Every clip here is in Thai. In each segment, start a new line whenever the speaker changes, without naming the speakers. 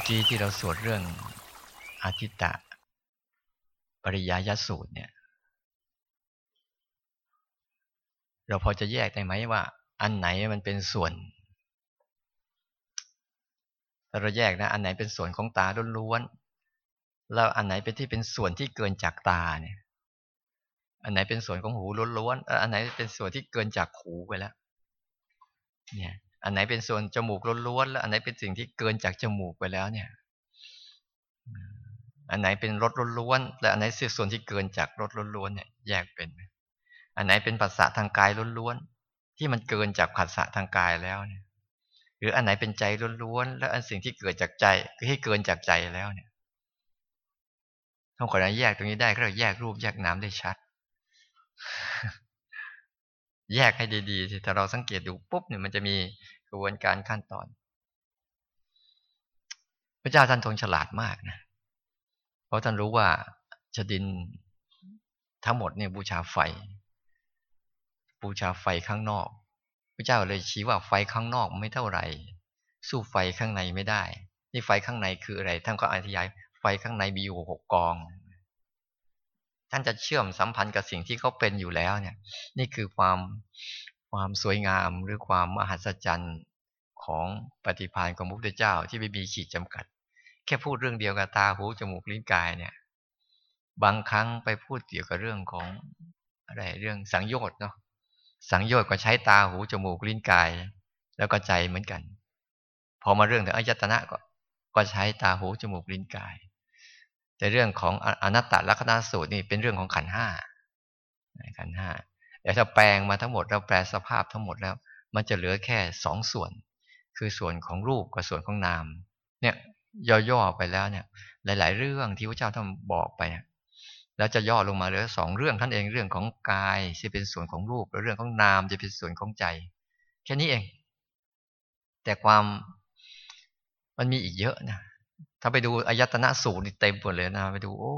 มื่อกี้ที่เราสวดเรื่องอาทิตตะ ปริยายสูตรเนี่ย เราพอจะแยกได้ไหมว่า อันไหนมันเป็นส่วนถ้าเราแยกนะ อันไหนเป็นส่วนของตาล้วนๆแล้วอันไหนเป็นที่เป็นส่วนที่เกินจากตาเนี่ย อันไหนเป็นส่วนของหูล้วนๆอันไหนเป็นส่วนที่เกินจากหูไปแล้ว เนี่ย อันไหนเป็นส่วนจมูกล้วนๆแล้วอันไหนเป็นสิ่งที่เกินจากจมูกไปแล้วเนี่ย อันไหนเป็นรสล้วนๆและอันไหนส่วนที่เกินจากรสล้วนๆเนี่ยแยกเป็นอันไหนเป็นภาษาทางกายล้วนๆที่มันเกินจากภาษาทางกายแล้วเนี่ย หรืออันไหนเป็นใจล้วนๆและอันสิ่งที่เกิดจากใจคือให้เกินจากใจแล้วเนี่ยถ้าคนนั้แยกตรงนี้ได้ก็เราแยกรูปแยกน้ำได้ชัด แยกให้ดีๆถ้าเราสังเกตดูปุ๊บเนี่ยมันจะมี กระบวนการขั้นตอน พระเจ้าท่านทรงฉลาดมากนะ เพราะท่านรู้ว่าชดินทั้งหมดเนี่ยบูชาไฟ บูชาไฟข้างนอก พระเจ้าเลยชี้ว่าไฟข้างนอกไม่เท่าไหร่ สู้ไฟข้างในไม่ได้ นี่ไฟข้างในคืออะไร ท่านก็อธิบายไฟข้างในมีอยู่หกกอง ท่านจะเชื่อมสัมพันธ์กับสิ่งที่เขาเป็นอยู่แล้วเนี่ย นี่คือความ ความสวยงามหรือความมหัศจรรย์ของปฏิภาณของพระพุทธเจ้าที่ไม่มีขีดจำกัด แค่พูดเรื่องเดียวกับตาหูจมูกลิ้นกายเนี่ย บางครั้งไปพูดเกี่ยวกับเรื่องของอะไรเรื่องสังโยชน์เนาะสังโยชน์ก็ใช้ตาหูจมูกลิ้นกาย แล้วก็ใจเหมือนกัน พอมาเรื่องถึงอายตนะก็ก็ใช้ตาหูจมูกลิ้นกาย แต่เรื่องของอนัตตลักษณะสูตรนี่เป็นเรื่องของขันห้าขันห้า แต่ถ้าแปลงมาทั้งหมดเราแปลสภาพทั้งหมดแล้ว มันจะเหลือแค่สองส่วน คือส่วนของรูปกับส่วนของนาม เนี่ยย่อๆไปแล้วเนี่ย หลาย ๆ เรื่องที่พระเจ้าท่านบอกไปแล้วจะย่อลงมาเหลือสองเรื่องท่านเองเรื่องของกายที่เป็นส่วนของรูปแล้วเรื่องของนามจะเป็นส่วนของใจ แค่นี้เอง แต่ความมันมีอีกเยอะนะถ้าไปดูอายตนะสูตรนี่เต็มหมดเลยนะ ไปดูโอ้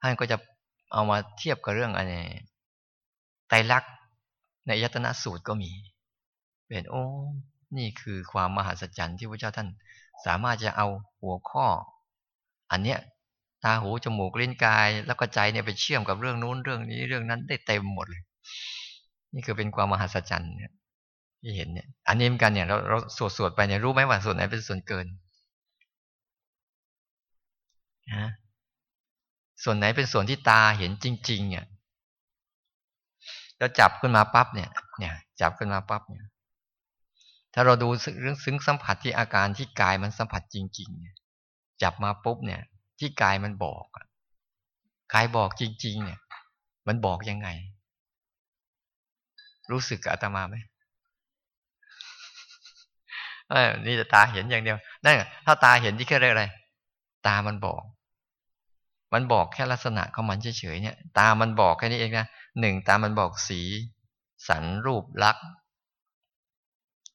ท่านก็จะเอามาเทียบกับเรื่องอะไร ไตรลักษณ์ในยตนะสูตรก็มีเป็นโอ้นี่คือความมหัศจรรย์ที่พระเจ้าท่านสามารถจะเอาหัวข้อ อันเนี้ยตาหูจมูกลิ้นกาย แล้วก็ใจเนี่ยไปเชื่อมกับเรื่องนู้นเรื่องนี้เรื่องนั้นได้เต็มหมดเลย นี่คือเป็นความมหัศจรรย์เนี่ยที่เห็นเนี่ย อันนี้เหมือนกันเนี่ยเราเราสวดสวดไปเนี่ยรู้ไหมว่าส่วนไหนเป็นส่วนเกินนะส่วนไหนเป็นส่วนที่ตาเห็นจริงๆเนี่ย แล้วจับขึ้นมาปั๊บเนี่ย เนี่ย จับขึ้นมาปั๊บเนี่ย ถ้าเราดูเรื่องซึ้งสัมผัสที่อาการที่กายมันสัมผัสจริง ๆ เนี่ย จับมาปุ๊บเนี่ย ที่กายมันบอกกายบอกจริง ๆ เนี่ย มันบอกยังไง รู้สึกอาตมาไหมนี่ตาเห็นอย่างเดียวนั่นถ้าตาเห็นที่แค่อะไร ตามันบอก มันบอกแค่ลักษณะของมันเฉยๆเนี่ย ตามันบอกแค่นี้เองนะหนึ่งตามันบอกสี สันรูปลักษณ์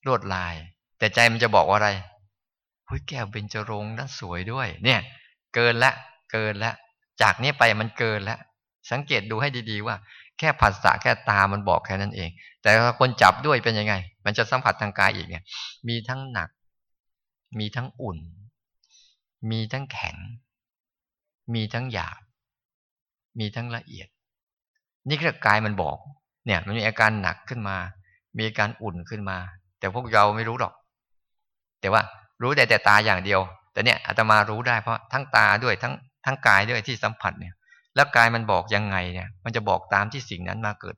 ลวดลาย แต่ใจมันจะบอกว่าอะไรเฮ้ยแก้วเบญจรงนั้นสวยด้วย เนี่ย เกินละ เกินละ จากนี้ไปมันเกินละสังเกตดูให้ดีๆว่า แค่ผัสสะแค่ตามันบอกแค่นั้นเอง แต่ถ้าคนจับด้วยเป็นยังไง มันจะสัมผัสทางกายอีกเนี่ย มีทั้งหนัก มีทั้งอุ่น มีทั้งแข็ง มีทั้งหยาบ มีทั้งละเอียด นี่คือกายมันบอก เนี่ย มันมีอาการหนักขึ้นมา มีอาการอุ่นขึ้นมา แต่พวกเราไม่รู้หรอก แต่ว่ารู้แต่แต่ตาอย่างเดียว แต่เนี่ยอาตมารู้ได้เพราะทั้งตาด้วยทั้งทั้งกายด้วยที่สัมผัสเนี่ย แล้วกายมันบอกยังไงเนี่ย มันจะบอกตามที่สิ่งนั้นมาเกิด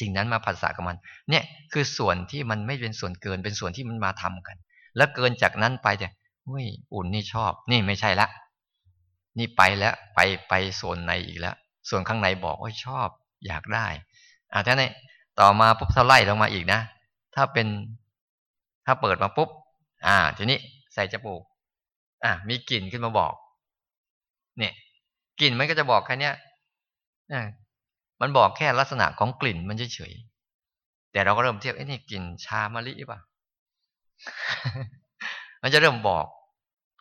สิ่งนั้นมาผัสสะกับมัน เนี่ยคือส่วนที่มันไม่เป็นส่วนเกินเป็นส่วนที่มันมาทำกัน แล้วเกินจากนั้นไปเนี่ยอุ้ยอุ่นนี่ชอบ นี่ไม่ใช่ละ นี่ไปแล้วไปไปโซนในอีกแล้ว ส่วนข้างในบอกว่าชอบอยากได้อ่าท่านนี่ต่อมาปุ๊บถ้าไล่ลงมาอีกนะ ถ้าเป็นถ้าเปิดมาปุ๊บ อ่า ทีนี้ใส่จมูกอ่ามีกลิ่นขึ้นมาบอก เนี่ยกลิ่นมันก็จะบอกแค่นี้อ่ามันบอกแค่ลักษณะของกลิ่นมันเฉยๆแต่เราก็เริ่มเทียบไอ้นี่กลิ่นชามะลิป่ะ มันจะเริ่มบอก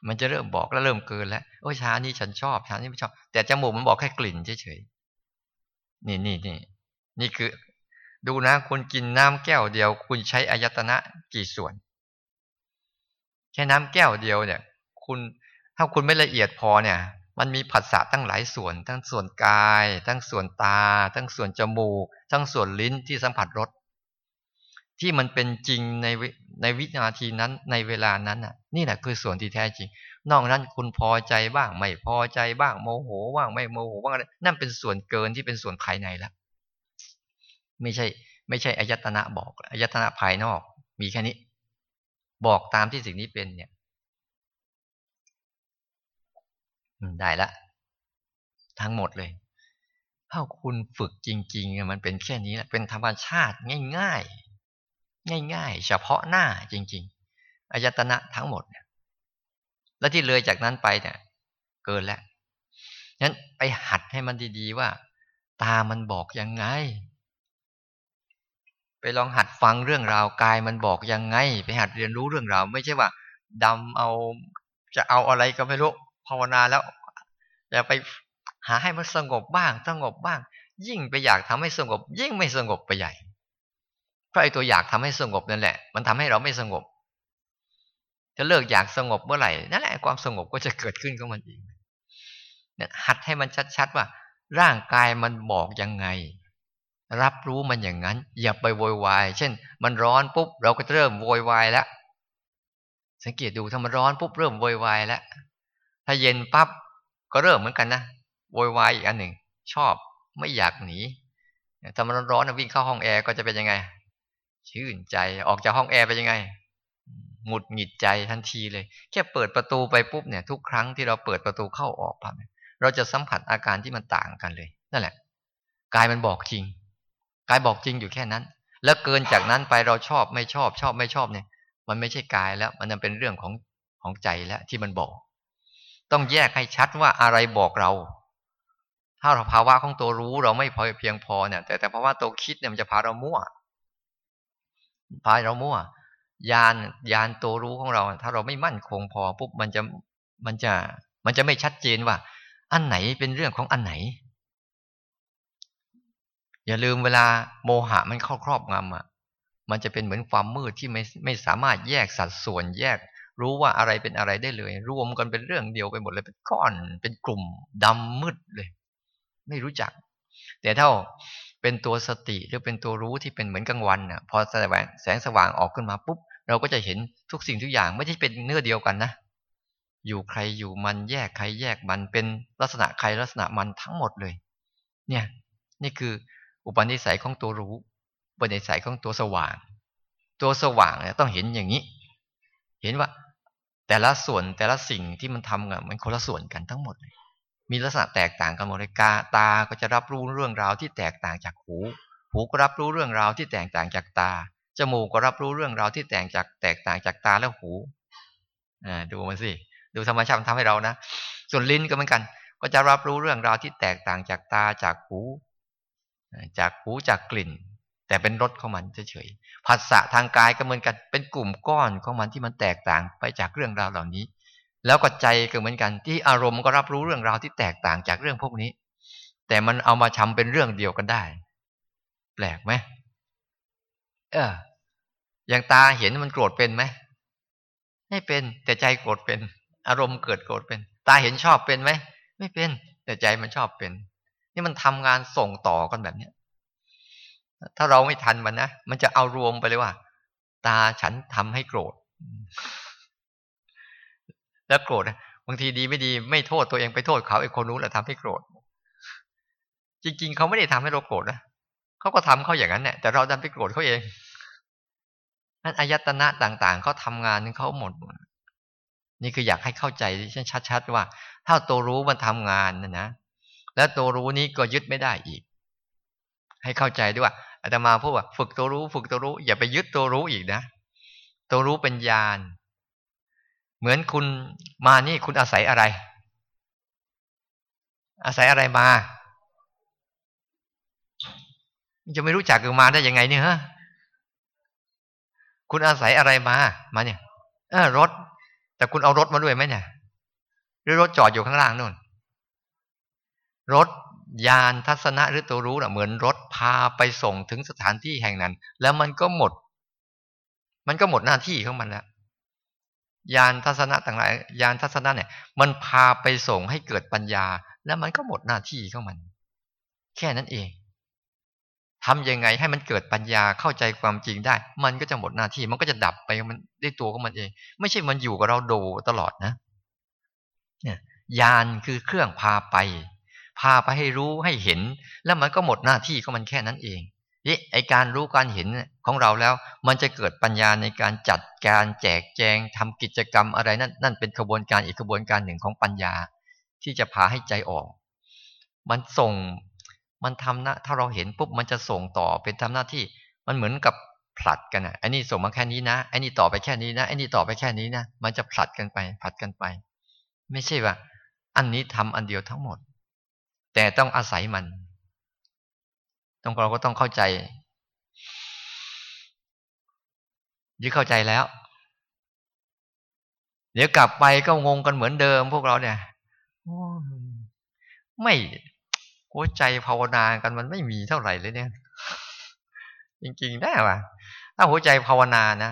มันจะเริ่มบอกแล้วเริ่มเกินแล้วโอ้ชานี้ฉันชอบชานี้ไม่ชอบ แต่จมูกมันบอกแค่กลิ่นเฉยๆนี่นี่นี่นี่คือ ดูนะคุณกินน้ำแก้วเดียว คุณใช้อายตนะกี่ส่วน แค่น้ำแก้วเดียวเนี่ย คุณถ้าคุณไม่ละเอียดพอเนี่ย มันมีผัสสะตั้งหลายส่วน ทั้งส่วนกาย ทั้งส่วนตา ทั้งส่วนจมูก ทั้งส่วนลิ้นที่สัมผัสรส ที่มันเป็นจริงในในวินาทีนั้นในเวลานั้นน่ะ นี่แหละคือส่วนที่แท้จริง นอกนั้นคุณพอใจบ้าง ไม่พอใจบ้างโมโหบ้างไม่โมโหบ้างอะไรนั่นเป็นส่วนเกินที่เป็นส่วนภายในแล้วไม่ใช่ ไม่ใช่อายตนะบอกอายตนะภายนอก มีแค่นี้ บอกตามที่สิ่งนี้เป็นเนี่ยได้ละ ทั้งหมดเลยถ้าคุณฝึกจริง ๆ มันเป็นแค่นี้แหละเป็นธรรมชาติง่าย ๆ ง่ายๆ เฉพาะหน้าจริง ๆอายตนะทั้งหมดเนี่ยแล้วที่เลยจากนั้นไปเนี่ย เกินแล้วงั้นไปหัดให้มันดีๆว่า ตามันบอกยังไง ไปลองหัดฟังเรื่องราวกายมันบอกยังไง ไปหัดเรียนรู้เรื่องราว ไม่ใช่ว่าดำเอาจะเอาอะไรก็ไม่รู้ภาวนาแล้วจะไปหาให้มันสงบบ้างสงบบ้าง ยิ่งไปอยากทำให้สงบ ยิ่งไม่สงบไปใหญ่ ราะไอ้ตัวอยากทำให้สงบนั่นแหละ มันทำให้เราไม่สงบ จะเลิกอยากสงบเมื่อไหร่นั่นแหละความสงบก็จะเกิดขึ้นของมันเองหัดให้มันชัดๆว่า ร่างกายมันบอกยังไง รับรู้มันอย่างนั้น อย่าไปโวยวาย เช่น มันร้อนปุ๊บเราก็เริ่มโวยวายแล้วสังเกตดูถ้ามันร้อนปุ๊บเริ่มโวยวายแล้วถ้าเย็นปั๊บก็เริ่มเหมือนกันนะโวยวายอีกอันหนึ่ง ชอบไม่อยากหนีถ้ามันร้อนวิ่งเข้าห้องแอร์ก็จะเป็นยังไง ชื่นใจออกจากห้องแอร์ไปยังไงหงุดหงิดใจทันทีเลย แค่เปิดประตูไปปุ๊บเนี่ย ทุกครั้งที่เราเปิดประตูเข้าออกปั๊บเราจะสัมผัสอาการที่มันต่างกันเลย นั่นแหละกายมันบอกจริงกายบอกจริงอยู่แค่นั้น แล้วเกินจากนั้นไปเราชอบไม่ชอบชอบไม่ชอบเนี่ย มันไม่ใช่กายแล้ว มันเป็นเรื่องของของใจแล้วที่มันบอก ต้องแยกให้ชัดว่าอะไรบอกเรา ถ้าเราภาวะของตัวรู้เราไม่พอเพียงพอเนี่ย แต่แต่ภาวะตัวคิดเนี่ยมันจะพาเรามั่ว พาเรามั่วยานยานตัวรู้ของเรา ถ้าเราไม่มั่นคงพอปุ๊บมันจะมันจะมันจะไม่ชัดเจนว่า อันไหนเป็นเรื่องของอันไหน อย่าลืมเวลาโมหะมันเข้าครอบงำอะ มันจะเป็นเหมือนความมืดที่ไม่ไม่สามารถแยกสัดส่วนแยก รู้ว่าอะไรเป็นอะไรได้เลย รวมกันเป็นเรื่องเดียวไปหมดเลยเป็นก้อน เป็นกลุ่มดำมืดเลย ไม่รู้จัก แต่เท่า เป็นตัวสติหรือเป็นตัวรู้ที่เป็นเหมือนกลางวันน่ะพอแสงแสงสว่างออกขึ้นมาปุ๊บเราก็จะเห็นทุกสิ่งทุกอย่างไม่ใช่เป็นเนื้อเดียวกันนะ อยู่ใครอยู่มันแยกใครแยกมันเป็นลักษณะใครลักษณะมันทั้งหมดเลย เนี่ย นี่คืออุปนิสัยของตัวรู้อุปนิสัยของตัวสว่าง ตัวสว่างเนี่ยต้องเห็นอย่างนี้ เห็นว่าแต่ละส่วนแต่ละสิ่งที่มันทำอะมันคนละส่วนกันทั้งหมดเลย มีลักษณะแตกต่างกันหมดเลยกาตาก็จะรับรู้เรื่องราวที่แตกต่างจากหู หูก็รับรู้เรื่องราวที่แตกต่างจากตา จมูกก็รับรู้เรื่องราวที่แตกจากแตกต่างจากตาและหูอ่าดูมันสิ ดูธรรมชาติมันทำให้เรานะ ส่วนลิ้นก็เหมือนกัน ก็จะรับรู้เรื่องราวที่แตกต่างจากตาจากหู จากหูจากกลิ่น แต่เป็นรสของมันเฉยๆ ผัสสะทางกายก็เหมือนกัน เป็นกลุ่มก้อนของมันที่มันแตกต่างไปจากเรื่องราวเหล่านี้ แล้วก็ใจก็เหมือนกัน ที่อารมณ์ก็รับรู้เรื่องราวที่แตกต่างจากเรื่องพวกนี้ แต่มันเอามาทำเป็นเรื่องเดียวกันได้ แปลกไหมเอออย่างตาเห็นมันโกรธเป็นไหมไม่เป็น แต่ใจโกรธเป็น อารมณ์เกิดโกรธเป็น ตาเห็นชอบเป็นไหมไม่เป็น แต่ใจมันชอบเป็น นี่มันทำงานส่งต่อกันแบบเนี้ยถ้าเราไม่ทันมันนะมันจะเอารวมไปเลยว่า ตาฉันทำให้โกรธ แล้วโกรธบางทีดีไม่ดีไม่โทษตัวเองไปโทษเขาไอ้คนนู้นแหละทำให้โกรธ จริง ๆ เขาไม่ได้ทำให้เราโกรธนะเขาก็ทำเขาอย่างนั้นแหละแต่เราดันไปโกรธเขาเองนั่นอายตนะต่างๆเขาทางานเขาหมด นี่คืออยากให้เข้าใจชัดๆว่า ถ้าตัวรู้มันทำงานนะนะแล้วตัวรู้นี้ก็ยึดไม่ได้อีก ให้เข้าใจด้วยว่าอาตมาพูดว่า ฝึกตัวรู้ ฝึกตัวรู้ อย่าไปยึดตัวรู้อีกนะตัวรู้เป็นญาณ เหมือนคุณมานี่คุณอาศัยอะไร อาศัยอะไรมาจะไม่รู้จักกันมาได้ยังไงเนี่ยฮะคุณอาศัยอะไรมา มาเนี่ย เออรถ แต่คุณเอารถมาด้วยไหมเนี่ย หรือรถจอดอยู่ข้างล่างนู่น รถยานทัศนะหรือตัวรู้นะเหมือนรถพาไปส่งถึงสถานที่แห่งนั้น แล้วมันก็หมด มันก็หมดหน้าที่ของมันแล้ว ยานทัศนะต่างหลายยานทัศนะเนี่ย มันพาไปส่งให้เกิดปัญญา แล้วมันก็หมดหน้าที่ของมัน แค่นั้นเองทำยังไงให้มันเกิดปัญญาเข้าใจความจริงได้ มันก็จะหมดหน้าที่ มันก็จะดับไปมันได้ตัวของมันเอง ไม่ใช่มันอยู่กับเราดูตลอดนะเนี่ยยานคือเครื่องพาไป พาไปให้รู้ให้เห็น แล้วมันก็หมดหน้าที่ของมันแค่นั้นเอง นี่ไอการรู้การเห็นของเราแล้ว มันจะเกิดปัญญาในการจัดการแจกแจงทำกิจกรรมอะไรนั่นนั่นเป็นกระบวนการอีกกระบวนการหนึ่งของปัญญา ที่จะพาให้ใจออก มันส่งมันทำนะถ้าเราเห็นปุ๊บมันจะส่งต่อเป็นทำหน้าที่มันเหมือนกับผลัดกันอะไอ้นี่ส่งมาแค่นี้นะไอ้นี่ต่อไปแค่นี้นะไอ้นี่ต่อไปแค่นี้นะมันจะผลัดกันไปผลัดกันไป ไม่ใช่ว่า อันนี้ทำอันเดียวทั้งหมด แต่ต้องอาศัยมัน ต้องเราก็ต้องเข้าใจยึดเข้าใจแล้ว เดี๋ยวกลับไปก็งงกันเหมือนเดิม พวกเราเนี่ยไม่หัวใจภาวนากันมันไม่มีเท่าไหร่เลยเนี่ย จริงๆได้ป่ะถ้าหัวใจภาวนานะ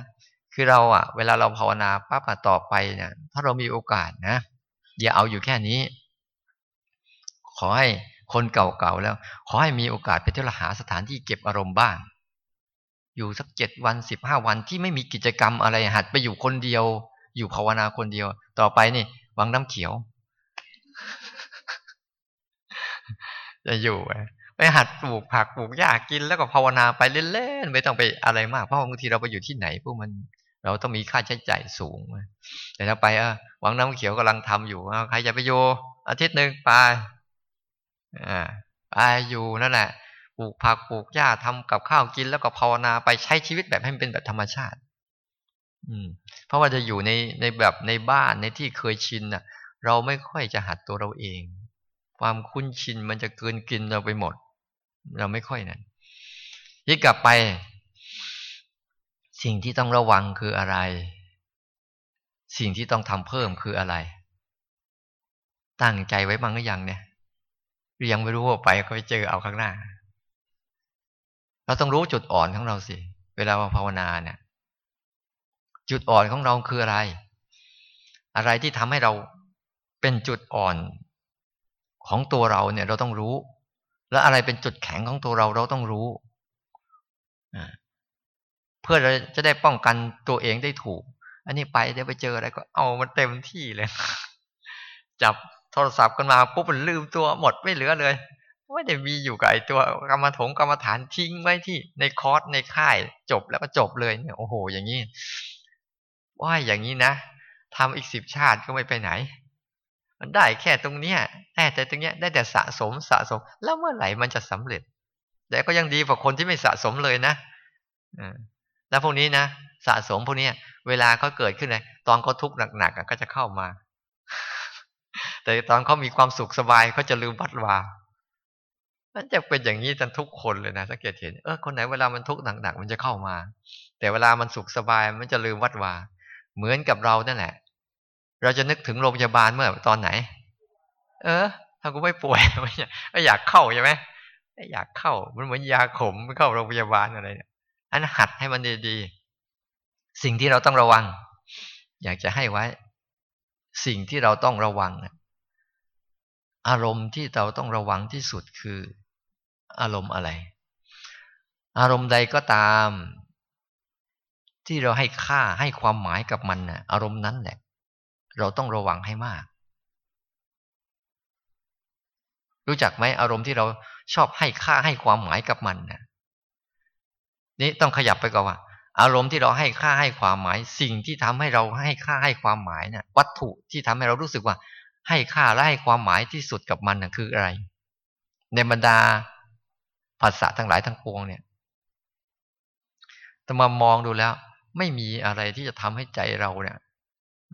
คือเราอะเวลาเราภาวนาปั๊บต่อไปเนี่ยถ้าเรามีโอกาสนะอย่าเอาอยู่แค่นี้ ขอให้ คนเก่าๆแล้ว ขอให้มีโอกาสไปเที่ยวหาสถานที่เก็บอารมณ์บ้าง อยู่สักเจ็ดวันสิบห้าวันที่ไม่มีกิจกรรมอะไรหัดไปอยู่คนเดียว อยู่ภาวนาคนเดียว ต่อไปนี่วังน้ำเขียว จะอยู่ไปหัดปลูกผักปลูกหญ้ากินแล้วก็ภาวนาไปเล่นๆไม่ต้องไปอะไรมากเพราะบางทีเราไปอยู่ที่ไหนพวกมัน เราต้องมีค่าใช้จ่ายสูงแต่ถ้าไปเออวังน้ำเขียวกำลังทำอยู่ใครจะไปโยอาทิตย์หนึ่งไป อ่าอยู่นั่นแหละปลูกผักปลูกหญ้าทำกับข้าวกินแล้วก็ภาวนาไปใช้ชีวิตแบบให้มันเป็นแบบธรรมชาติ อืม เพราะว่าจะอยู่ในในแบบในบ้านในที่เคยชินน่ะ เราไม่ค่อยจะหัดตัวเราเอง ความคุ้นชินมันจะเกินกินเราไปหมด เราไม่ค่อยนั่นยิ่งกลับไป สิ่งที่ต้องระวังคืออะไร สิ่งที่ต้องทำเพิ่มคืออะไร ตั้งใจไว้บ้างหรือยังเนี่ย ยังไม่รู้ว่าไปก็ไปเจอเอาข้างหน้า เราต้องรู้จุดอ่อนของเราสิ เวลาภาวนาเนี่ย จุดอ่อนของเราคืออะไร อะไรที่ทำให้เราเป็นจุดอ่อนของตัวเราเนี่ย เราต้องรู้ แล้วอะไรเป็นจุดแข็งของตัวเราเราต้องรู้เพื่อเราจะได้ป้องกันตัวเองได้ถูก อันนี้ไปได้ไปเจออะไรก็เอามันเต็มที่เลย จับ โทรศัพท์กันมาปุ๊บมันลืมตัวหมดไม่เหลือเลย ไม่ได้มีอยู่กับไอตัวกรรมถงกรรมฐานทิ้งไว้ที่ในคอร์สในค่ายจบแล้วก็จบเลยเนี่ยโอ้โห อย่างนี้ว่าอย่างนี้นะทำอีกสิบชาติก็ไม่ไปไหน มันได้แค่ตรงเนี้ยแต่แต่ตรงเนี้ยได้แต่สะสมสะสม แล้วเมื่อไหร่มันจะสำเร็จ แต่ก็ยังดีกว่าคนที่ไม่สะสมเลยนะแล้วพวกนี้นะสะสมพวกนี้เวลาเขาเกิดขึ้นเลยตอนเขาทุกข์หนักๆก็จะเข้ามา แต่ตอนเขามีความสุขสบายเขาจะลืมวัดวามันจะเป็นอย่างนี้กันทุกคนเลยนะสังเกตเห็นเออคนไหนเวลามันทุกข์หนักๆมันจะเข้ามา แต่เวลามันสุขสบายมันจะลืมวัดวาเหมือนกับเรานั่นแหละ เราจะนึกถึงโรงพยาบาลเมื่อตอนไหน เออ ถ้ากูไม่ป่วยไม่อยากเข้าใช่ไหมไม่อยากเข้ามันเหมือนยาขมไม่เข้าโรงพยาบาลอะไรเนี่ยอันหัดให้มันดีๆสิ่งที่เราต้องระวัง อยากจะให้ไว้ สิ่งที่เราต้องระวัง อารมณ์ที่เราต้องระวังที่สุดคือ อารมณ์อะไร อารมณ์ใดก็ตาม ที่เราให้ค่าให้ความหมายกับมันนะอารมณ์นั้นแหละ เราต้องระวังให้มาก รู้จักไหมอารมณ์ที่เราชอบให้ค่าให้ความหมายกับมันนะนี่ต้องขยับไปก่อนว่า อารมณ์ที่เราให้ค่าให้ความหมาย สิ่งที่ทำให้เราให้ค่าให้ความหมายเนะ่ยวัตถุที่ทำให้เรารู้สึกว่า ให้ค่าและให้ความหมายที่สุดกับมันนะคืออะไร ในบรรดาภาษาทั้งหลายทั้งปวงเนี่ยแต่มามองดูแล้ว ไม่มีอะไรที่จะทำให้ใจเราเนี่ย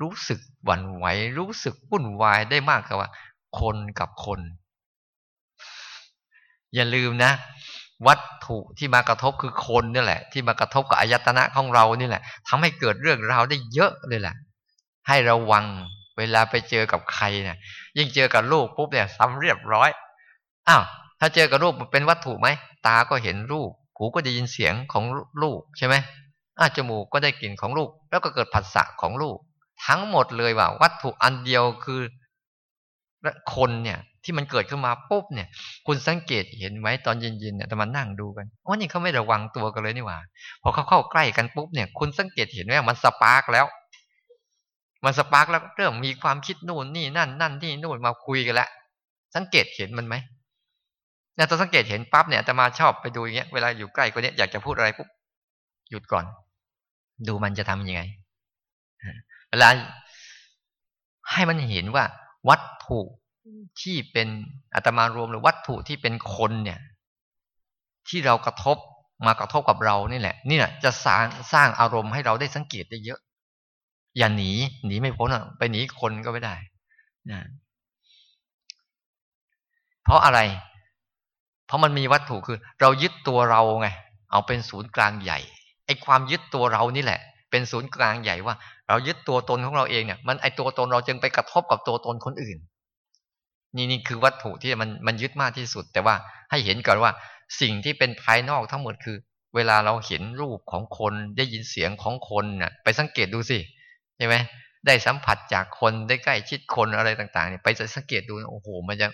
รู้สึกหวั่นไหว รู้สึกวุ่นวายได้มากกว่า คนกับคน อย่าลืมนะ วัตถุที่มากระทบคือคนนี่แหละ ที่มากระทบกับอายตนะของเรานี่แหละทำให้เกิดเรื่องราวได้เยอะเลยแหละ ให้ระวัง เวลาไปเจอกับใครเนี่ยยิ่งเจอกับลูกปุ๊บเนี่ยซ้ำเรียบร้อยอ้าวถ้าเจอกับรูปเป็นวัตถุไหมตาก็เห็นรูป หูก็ได้ยินเสียงของลูกใช่ไหมอ้าจมูกก็ได้กลิ่นของลูก แล้วก็เกิดผัสสะของลูก ทั้งหมดเลยว่า วัตถุอันเดียวคือคนเนี่ยที่มันเกิดขึ้นมาปุ๊บเนี่ย คุณสังเกตเห็นไหมตอนเย็นๆเนี่ยแต่มันนั่งดูกันว่านี่เขาไม่ระวังตัวกันเลยนี่หว่า พอเขาเข้าใกล้กันปุ๊บเนี่ย คุณสังเกตเห็นไหมมันสปาร์กแล้ว มันสปาร์กแล้วเริ่มมีความคิดนู่นนี่นั่นนั่นนี่นู่นมาคุยกันแล้วสังเกตเห็นมันไหมเนี่ยตอนสังเกตเห็นปั๊บเนี่ยจะมาชอบไปดูอย่างเงี้ยเวลาอยู่ใกล้คนเนี้ยอยากจะพูดอะไรปุ๊บหยุดก่อน ดูมันจะทํำยังไงเวลาให้มันเห็นว่า วัตถุที่เป็นอัตมารวมหรือวัตถุที่เป็นคนเนี่ย ที่เรากระทบมากระทบกับเรานี่แหละนี่แหละจะสร้างสร้างอารมณ์ให้เราได้สังเกตได้เยอะ อย่าหนีหนีไม่พ้นอะ ไปหนีคนก็ไม่ได้นะเพราะอะไร เพราะมันมีวัตถุคือ เรายึดตัวเราไงเอาเป็นศูนย์กลางใหญ่ไอ้ความยึดตัวเรานี่แหละ เป็นศูนย์กลางใหญ่ว่า เรายึดตัวตนของเราเองเนี่ยมันไอ้ตัวตนเราจึงไปกระทบกับตัวตนคนอื่น นี่นี่คือวัตถุที่มันมันยึดมากที่สุด แต่ว่าให้เห็นก่อนว่า สิ่งที่เป็นภายนอกทั้งหมดคือ เวลาเราเห็นรูปของคนได้ยินเสียงของคนน่ะ ไปสังเกตดูสิ ใช่ไหมได้สัมผัสจากคนได้ใกล้ชิดคนอะไรต่างๆเนี่ยไปสังเกตดูโอ้โห มันจะ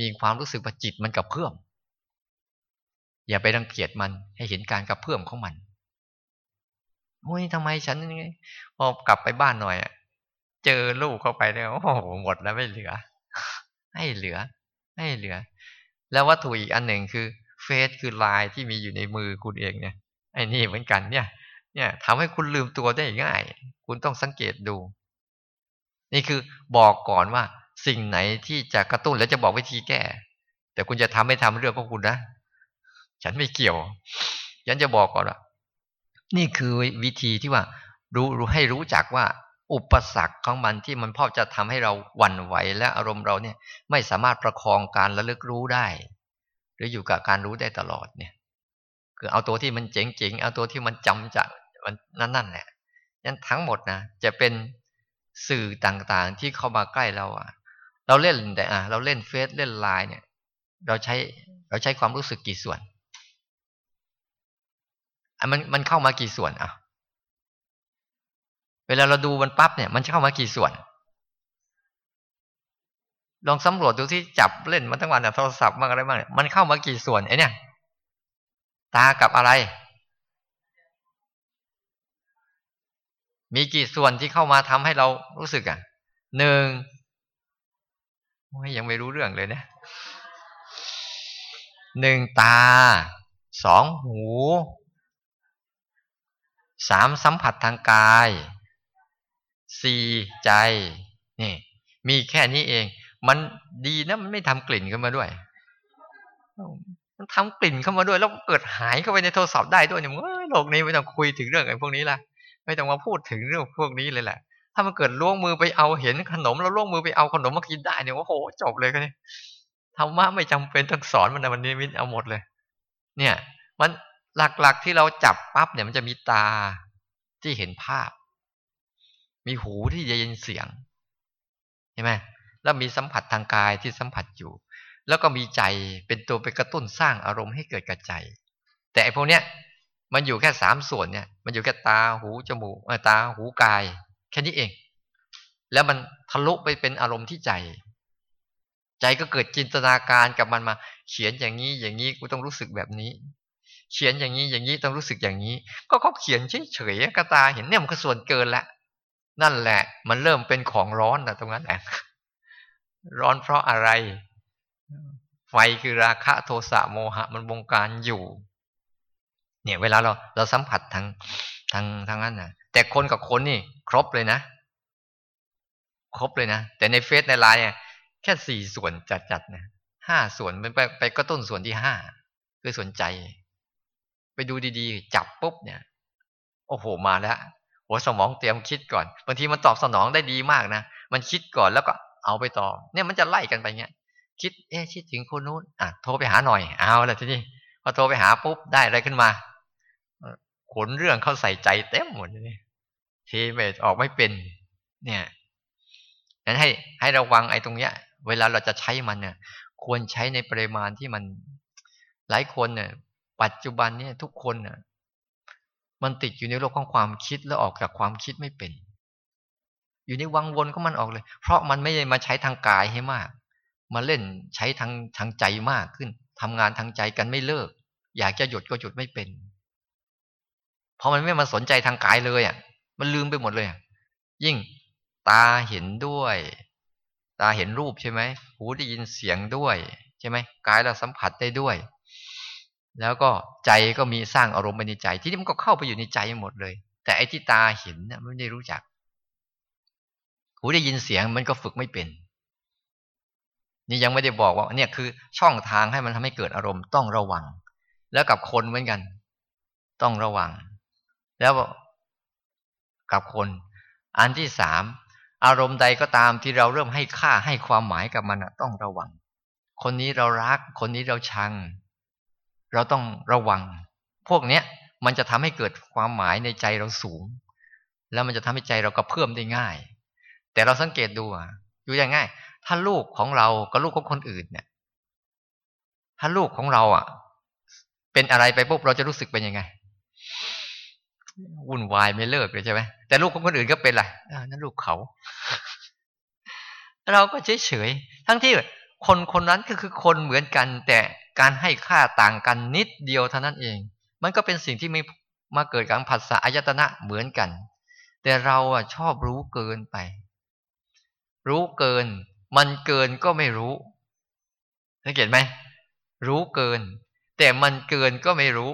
มีความรู้สึกว่าจิตมันกับเพื่อมอย่าไปรังเกียจมันให้เห็นการกับเพื่อมของมันโอ้ยทำไมฉันยังไงพอกลับไปบ้านหน่อยเจอลูกเข้าไปเนี่ยโอ้โหหมดแล้วไม่เหลือ ให้เหลือ ให้เหลือ แล้ววัตถุอีกอันหนึ่งคือเฟซคือไลน์ที่มีอยู่ในมือคุณเองเนี่ยไอ้นี่เหมือนกันเนี่ย เนี่ยทำให้คุณลืมตัวได้ง่าย คุณต้องสังเกตดู นี่คือบอกก่อนว่า สิ่งไหนที่จะกระตุ้นแล้วจะบอกวิธีแก้ แต่คุณจะทำไม่ทำเรื่องของคุณนะ ฉันไม่เกี่ยว ฉันจะบอกก่อนว่านี่คือวิธีที่ว่า รู้รู้ให้รู้จักว่า อุปสรรคของมันที่มันพอจะทำให้เราหวั่นไหวและอารมณ์เราเนี่ย ไม่สามารถประคองการระลึกรู้ได้ หรืออยู่กับการรู้ได้ตลอดเนี่ย คือเอาตัวที่มันเจ๋งๆเอาตัวที่มันจำจากมันนั่นนั่นแหละ นั้นทั้งหมดนะจะเป็นสื่อต่างๆ ที่เข้ามาใกล้เราอะ เราเล่นแต่อะเราเล่นเฟซเล่นไลน์เนี่ย เราใช้เราใช้ความรู้สึกกี่ส่วนอะมันมันเข้ามากี่ส่วนอะเวลาเราดูมันปั๊บเนี่ย มันเข้ามากี่ส่วน ลองสำรวจดูที่จับเล่นมาทั้งวันเนี่ยโทรศัพท์มากอะไรบ้างมันเข้ามากี่ส่วนไอ้เนี่ย ตากับอะไร มีกี่ส่วนที่เข้ามาทำให้เรารู้สึกอะหนึ่งยังไม่รู้เรื่องเลยนะหนึ่งตาสองหูสามสัมผัสทางกายสี่ใจนี่มีแค่นี้เอง มันดีนะมันไม่ทำกลิ่นขึ้นมาด้วย มันทำกลิ่นเข้ามาด้วย แล้วเกิดหายเข้าไปในโทรศัพท์ได้ด้วยเนี่ยโลกนี้ไม่ต้องคุยถึงเรื่องไอ้พวกนี้ละ ไม่ต้องมาพูดถึงเรื่องพวกนี้เลยแหละ ถ้ามันเกิดล่วงมือไปเอาเห็นขนมแล้วล่วงมือไปเอาขนมมากินได้เนี่ยโอ้โหจบเลยกันนี่ธรรมะไม่จำเป็นต้องสอนมันนะวันนี้มิตเอาหมดเลย เนี่ย มันหลักๆที่เราจับปั๊บเนี่ยมันจะมีตาที่เห็นภาพ มีหูที่จะยินเสียงเห็นไหมแล้วมีสัมผัสทางกายที่สัมผัสอยู่ แล้วก็มีใจเป็นตัวไปกระตุ้นสร้างอารมณ์ให้เกิดกระใจ แต่ไอ้พวกเนี้ย มันอยู่แค่สามส่วนเนี่ย มันอยู่แค่ตาหูจมูกตาหูกาย แค่นี้เอง แล้วมันทะลุไปเป็นอารมณ์ที่ใจ ใจก็เกิดจินตนาการกับมันมา เขียนอย่างนี้อย่างนี้กูต้องรู้สึกแบบนี้ เขียนอย่างนี้อย่างนี้ต้องรู้สึกอย่างนี้ ก็เขาเขียนเฉยๆกระตาเห็นเนี่ยมันก็ส่วนเกินละนั่นแหละ มันเริ่มเป็นของร้อนนะตรงนั้นแหละร้อนเพราะอะไร ไฟคือราคะโทสะโมหะ มันบงการอยู่ เนี่ย เวลาเราเราสัมผัสทางทางทางนั้นนะแต่คนกับคนนี่ ครบเลยนะ ครบเลยนะ แต่ในเฟซในไลน์เนี่ยแค่สี่ส่วนจัดๆนะห้าส่วนไปไปก็ต้นส่วนที่ห้าคือสนใจ ไปดูดีๆ จับปุ๊บเนี่ย โอ้โหมาแล้วหัวสมองเตรียมคิดก่อนบางทีมันตอบสนองได้ดีมากนะมันคิดก่อนแล้วก็เอาไปต่อ เนี่ยมันจะไล่กันไปเงี้ยคิดเอ๊ะคิดถึงคนนู้นอะโทรไปหาหน่อยเอาละทีนี้พอโทรไปหาปุ๊บได้อะไรขึ้นมา ขนเรื่องเข้าใส่ใจเต็มหมดเลยเทไม่ออกไม่เป็น เนี่ยนั้นให้ให้ระวังไอ้ตรงเนี้ย เวลาเราจะใช้มันเนี่ย ควรใช้ในปริมาณที่มันหลายคนเนี่ย ปัจจุบันเนี่ยทุกคนเนี่ยมันติดอยู่ในโลกของความคิดแล้วออกจากความคิดไม่เป็น อยู่ในวังวนของมันออกเลย เพราะมันไม่ได้มาใช้ทางกายให้มาก มาเล่นใช้ทางทางใจมากขึ้นทำงานทางใจกันไม่เลิก อยากจะหยุดก็หยุดไม่เป็น พอมันไม่มาสนใจทางกายเลยอะ มันลืมไปหมดเลยยิ่งตาเห็นด้วย ตาเห็นรูปใช่ไหมหูได้ยินเสียงด้วยใช่ไหมกายเราสัมผัสได้ด้วย แล้วก็ใจก็มีสร้างอารมณ์ในใจ ที่นี่มันก็เข้าไปอยู่ในใจหมดเลย แต่ไอ้ที่ตาเห็นเนี่ยไม่ได้รู้จัก หูได้ยินเสียงมันก็ฝึกไม่เป็น นี่ยังไม่ได้บอกว่า เนี่ยคือช่องทางให้มันทำให้เกิดอารมณ์ต้องระวัง แล้วกับคนเหมือนกัน ต้องระวัง แล้วกับคน อันที่สามอารมณ์ใดก็ตามที่เราเริ่มให้ค่าให้ความหมายกับมันต้องระวัง คนนี้เรารัก คนนี้เราชัง เราต้องระวัง พวกเนี้ยมันจะทำให้เกิดความหมายในใจเราสูง แล้วมันจะทำให้ใจเรากระเพื่อมได้ง่าย แต่เราสังเกตดูอะอยู่อย่างง่าย ถ้าลูกของเรากับลูกของคนอื่นเนี่ย ถ้าลูกของเราอะ เป็นอะไรไปปุ๊บเราจะรู้สึกเป็นยังไง วุ่นวายไม่เลิกเลยใช่ไหมแต่ลูกของคนอื่นก็เป็นไรนั่นลูกเขา เราก็เฉยเฉยทั้งที่คนคนนั้นก็คือคนเหมือนกัน แต่การให้ค่าต่างกันนิดเดียวเท่านั้นเอง มันก็เป็นสิ่งที่ไม่มาเกิดการผัสสะอายตนะเหมือนกัน แต่เราอะชอบรู้เกินไป รู้เกิน มันเกินก็ไม่รู้สังเกตไหมรู้เกิน แต่มันเกินก็ไม่รู้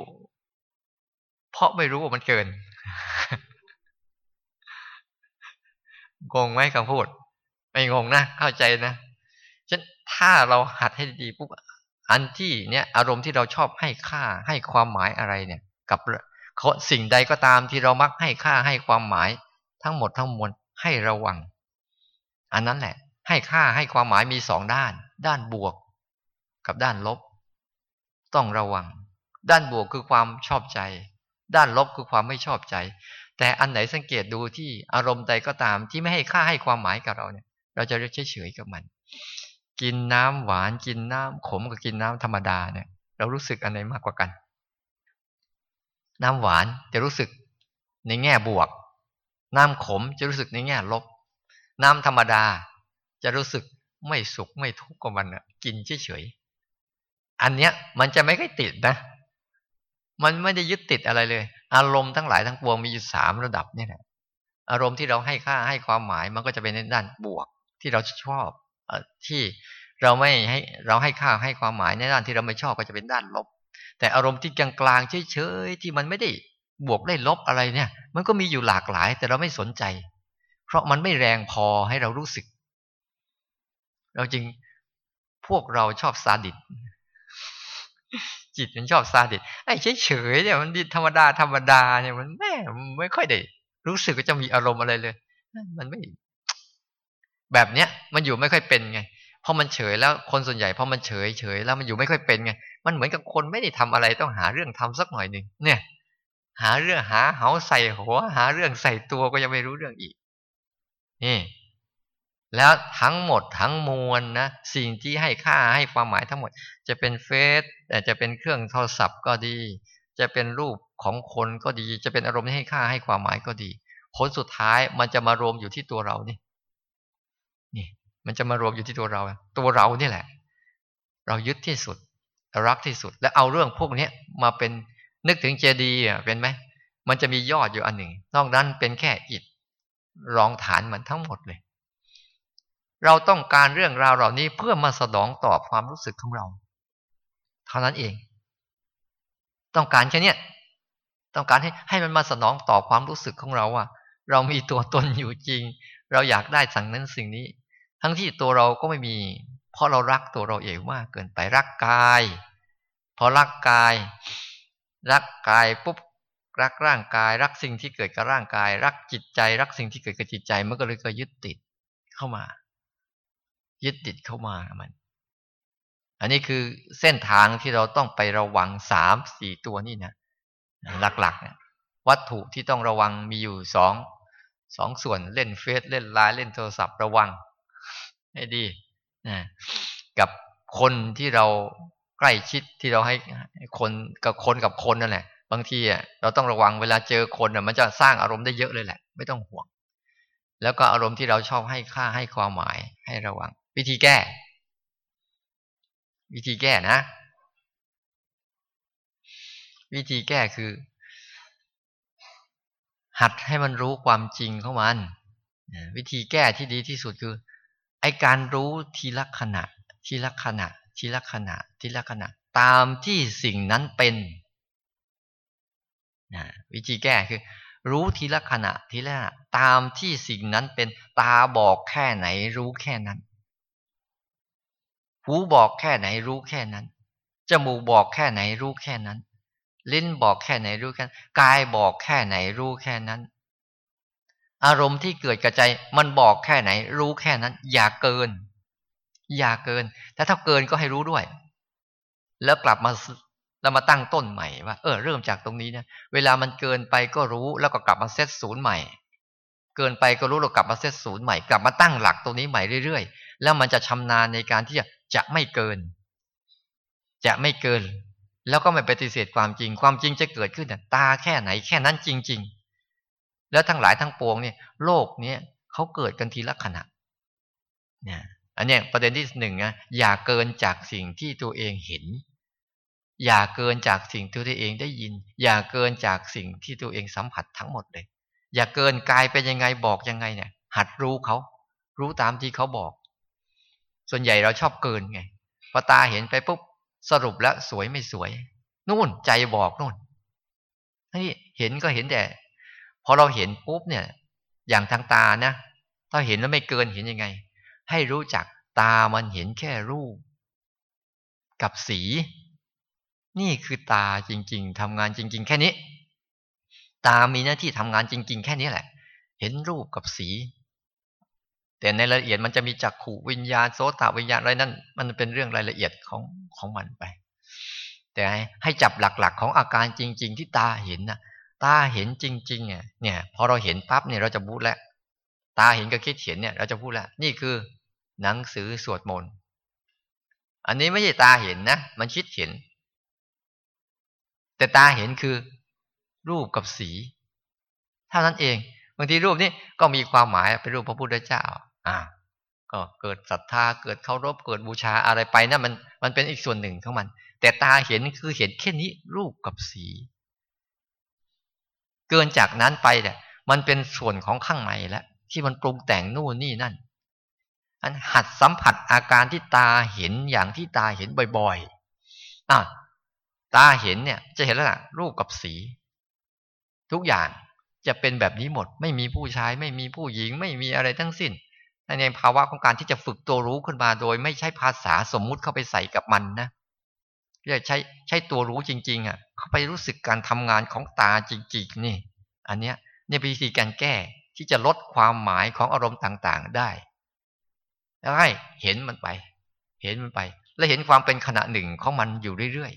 เพราะไม่รู้ว่ามันเกินงงไหมคำพูด ไม่งงนะ เข้าใจนะฉันถ้าเราหัดให้ดีปุ๊บอันที่เนี่ยอารมณ์ที่เราชอบให้ค่าให้ความหมายอะไรเนี่ย กับสิ่งใดก็ตามที่เรามักให้ค่าให้ความหมาย ทั้งหมดทั้งมวลให้ระวัง อันนั้นแหละ ให้ค่าให้ความหมายมีสองด้าน ด้านบวก กับด้านลบ ต้องระวัง ด้านบวกคือความชอบใจ ด้านลบคือความไม่ชอบใจ แต่อันไหนสังเกตดูที่อารมณ์ใดก็ตามที่ไม่ให้ค่าให้ความหมายกับเราเนี่ย เราจะเฉยเฉยกับมัน กินน้ำหวานกินน้ำขมกับกินน้ำธรรมดาเนี่ย เรารู้สึกอันไหนมากกว่ากัน น้ำหวานจะรู้สึกในแง่บวก น้ำขมจะรู้สึกในแง่ลบ น้ำธรรมดา จะรู้สึกไม่สุขไม่ทุกข์กับมันกินเฉยๆอันเนี้ยมันจะไม่ค่อยติดนะ มันไม่ได้ยึดติดอะไรเลย อารมณ์ทั้งหลายทั้งปวงมีอยู่สามระดับนี่แหละอารมณ์ที่เราให้ค่าให้ความหมายมันก็จะเป็นในด้านบวกที่เราชอบที่เราไม่ให้เราให้ค่าให้ความหมายในด้านที่เราไม่ชอบก็จะเป็นด้านลบ แต่อารมณ์ที่กลางๆเฉยๆที่มันไม่ได้บวกได้ลบอะไรเนี่ย มันก็มีอยู่หลากหลาย แต่เราไม่สนใจ เพราะมันไม่แรงพอให้เรารู้สึก เราจริงพวกเราชอบซาดิส จิตมันชอบซาดิสไอ้เฉยๆเนี่ยมันดีธรรมดาธรรมดาเนี่ยมันแม่ไม่ค่อยได้รู้สึกว่าจะมีอารมณ์อะไรเลย มันไม่แบบเนี้ยมันอยู่ไม่ค่อยเป็นไงพอมันเฉยแล้วคนส่วนใหญ่พอมันเฉยเฉยแล้วมันอยู่ไม่ค่อยเป็นไงมันเหมือนกับคนไม่ได้ทำอะไรต้องหาเรื่องทำสักหน่อยหนึ่งเนี่ย หาเรื่องหาเหาใส่หัว หาเรื่องใส่ตัวก็ยังไม่รู้เรื่องอีกนี่ แล้วทั้งหมดทั้งมวลนะสิ่งที่ให้ค่าให้ความหมายทั้งหมด จะเป็นเฟซแต่จะเป็นเครื่องโทรศัพท์ก็ดี จะเป็นรูปของคนก็ดี จะเป็นอารมณ์ที่ให้ค่าให้ความหมายก็ดี ผลสุดท้ายมันจะมารวมอยู่ที่ตัวเรานี่นี่ มันจะมารวมอยู่ที่ตัวเรา ตัวเรานี่แหละ เรายึดที่สุดรักที่สุด และเอาเรื่องพวกนี้มาเป็นนึกถึงเจดีย์เป็นไหมมันจะมียอดอยู่อันหนึ่งนอกนั้นเป็นแค่อิฐรองฐานมันทั้งหมดเลย เราต้องการเรื่องราวเหล่านี้เพื่อมาสนองตอบความรู้สึกของเรา เท่านั้นเอง ต้องการแค่นี้ต้องการให้ให้มันมาสนองตอบความรู้สึกของเราว่า เรามีตัวตนอยู่จริง เราอยากได้สั่งนั้นสิ่งนี้ ทั้งที่ตัวเราก็ไม่มี เพราะเรารักตัวเราเองมากเกินไปรักกาย พอรักกาย รักกายปุ๊บรักร่างกาย รักสิ่งที่เกิดกับร่างกาย รักจิตใจ รักสิ่งที่เกิดกับจิตใจมันก็เลยก็ยึดติดเข้ามา ยึดติดเข้ามามัน อันนี้คือเส้นทางที่เราต้องไประวังสามสี่ตัวนี่นะหลักๆเนี่ยวัตถุที่ต้องระวังมีอยู่สองสองส่วนเล่นเฟซเล่นไลน์เล่นโทรศัพท์ระวัง ให้ดีนะกับคนที่เราใกล้ชิดที่เราให้คนกับคนกับคนนั่นแหละบางทีอะเราต้องระวังเวลาเจอคนอะมันจะสร้างอารมณ์ได้เยอะเลยแหละ ไม่ต้องห่วง แล้วก็อารมณ์ที่เราชอบให้ค่าให้ความหมายให้ระวัง วิธีแก้ วิธีแก้นะ วิธีแก้คือ หัดให้มันรู้ความจริงของมัน วิธีแก้ที่ดีที่สุดคือ ไอการรู้ทีละขณะ ทีละขณะ ทีละขณะ ทีละขณะ ตามที่สิ่งนั้นเป็นนะวิธีแก้คือ รู้ทีละขณะทีละตามที่สิ่งนั้นเป็นตาบอกแค่ไหนรู้แค่นั้น หูบอกแค่ไหนรู้แค่นั้น จมูกบอกแค่ไหนรู้แค่นั้น ลิ้นบอกแค่ไหนรู้แค่กายบอกแค่ไหนรู้แค่นั้น อารมณ์ที่เกิดกระใจมันบอกแค่ไหน รู้แค่นั้น อย่าเกิน อย่าเกิน แต่ถ้าเกินก็ให้รู้ด้วย แล้วกลับมาแล้วมาตั้งต้นใหม่ว่าเออเริ่มจากตรงนี้นะเวลามันเกินไปก็รู้แล้วก็กลับมาเซตศูนย์ใหม่ เกินไปก็รู้แล้วกลับมาเซตศูนย์ใหม่ กลับมาตั้งหลักตรงนี้ใหม่เรื่อยๆ แล้วมันจะชำนาญในการที่จะ จะไม่เกิน จะไม่เกิน แล้วก็ไม่ปฏิเสธความจริง ความจริงจะเกิดขึ้นตาแค่ไหนแค่นั้นจริง ๆ แล้วทั้งหลายทั้งปวงเนี่ย โลกเนี่ยเขาเกิดกันทีละขณะเนี่ยอันนี้ประเด็นที่หนึ่งนะอย่าเกินจากสิ่งที่ตัวเองเห็น อย่าเกินจากสิ่งที่ตัวเองได้ยิน อย่าเกินจากสิ่งที่ตัวเองสัมผัสทั้งหมดเลย อย่าเกินกายเป็นยังไงบอกยังไงเนี่ย หัดรู้เขา รู้ตามที่เขาบอก ส่วนใหญ่เราชอบเกินไงพอตาเห็นไปปุ๊บสรุปแล้วสวยไม่สวย นู่นใจบอกนู่นนี่เห็นก็เห็นแต่พอเราเห็นปุ๊บเนี่ย อย่างทางตานะถ้าเห็นแล้วไม่เกินเห็นยังไง ให้รู้จักตามันเห็นแค่รูป กับสี นี่คือตาจริง ๆทำงานจริง ๆ แค่นี้ ตามีหน้าที่ทำงานจริง ๆ แค่นี้แหละ เห็นรูปกับสี แต่ในรายละเอียดมันจะมีจักขู่วิญญาณโสตวิญญาณอะไรนั่นมันเป็นเรื่องรายละเอียดของของมันไป แต่ให้จับหลักๆ ของอาการจริง ๆ ที่ตาเห็นนะตาเห็นจริงๆเนี่ยเนี่ยพอเราเห็นปั๊บเนี่ยเราจะพูดแล้วตาเห็นกับคิดเห็นเนี่ย เราจะพูดแล้วนี่คือ หนังสือสวดมนต์อันนี้ไม่ใช่ตาเห็นนะมันคิดเห็น แต่ตาเห็นคือ รูปกับสี เท่านั้นเอง บางทีรูปนี้ก็มีความหมายเป็นรูปพระพุทธเจ้า อ่า ก็เกิดศรัทธาเกิดเคารพเกิดบูชาอะไรไปนะั่นมันมันเป็นอีกส่วนหนึ่งของมัน แต่ตาเห็นคือเห็นแค่นี้รูปกับสี เกินจากนั้นไปเนี่ยมันเป็นส่วนของข้างในแล้วที่มันปรุงแต่งนู่นนี่นั่น อันหัดสัมผัสอาการที่ตาเห็นอย่างที่ตาเห็นบ่อยๆอะตาเห็นเนี่ย จะเห็นแล้วล่ะรูปกับสี ทุกอย่าง จะเป็นแบบนี้หมด ไม่มีผู้ชาย ไม่มีผู้หญิง ไม่มีอะไรทั้งสิ้นในเองภาวะของการที่จะฝึกตัวรู้ขึ้นมาโดย ไม่ใช่ภาษาสมมุติเข้าไปใส่กับมันนะจะใช้ใช้ตัวรู้จริง ๆ อะ เข้าไปรู้สึกการทำงานของตาจริง ๆ นี่ อันเนี้ยเนี่ยเป็นวิธีการแก้ที่จะลดความหมายของอารมณ์ต่างๆได้แล้วให้เห็นมันไป เห็นมันไป แล้วเห็นความเป็นขณะหนึ่งของมันอยู่เรื่อย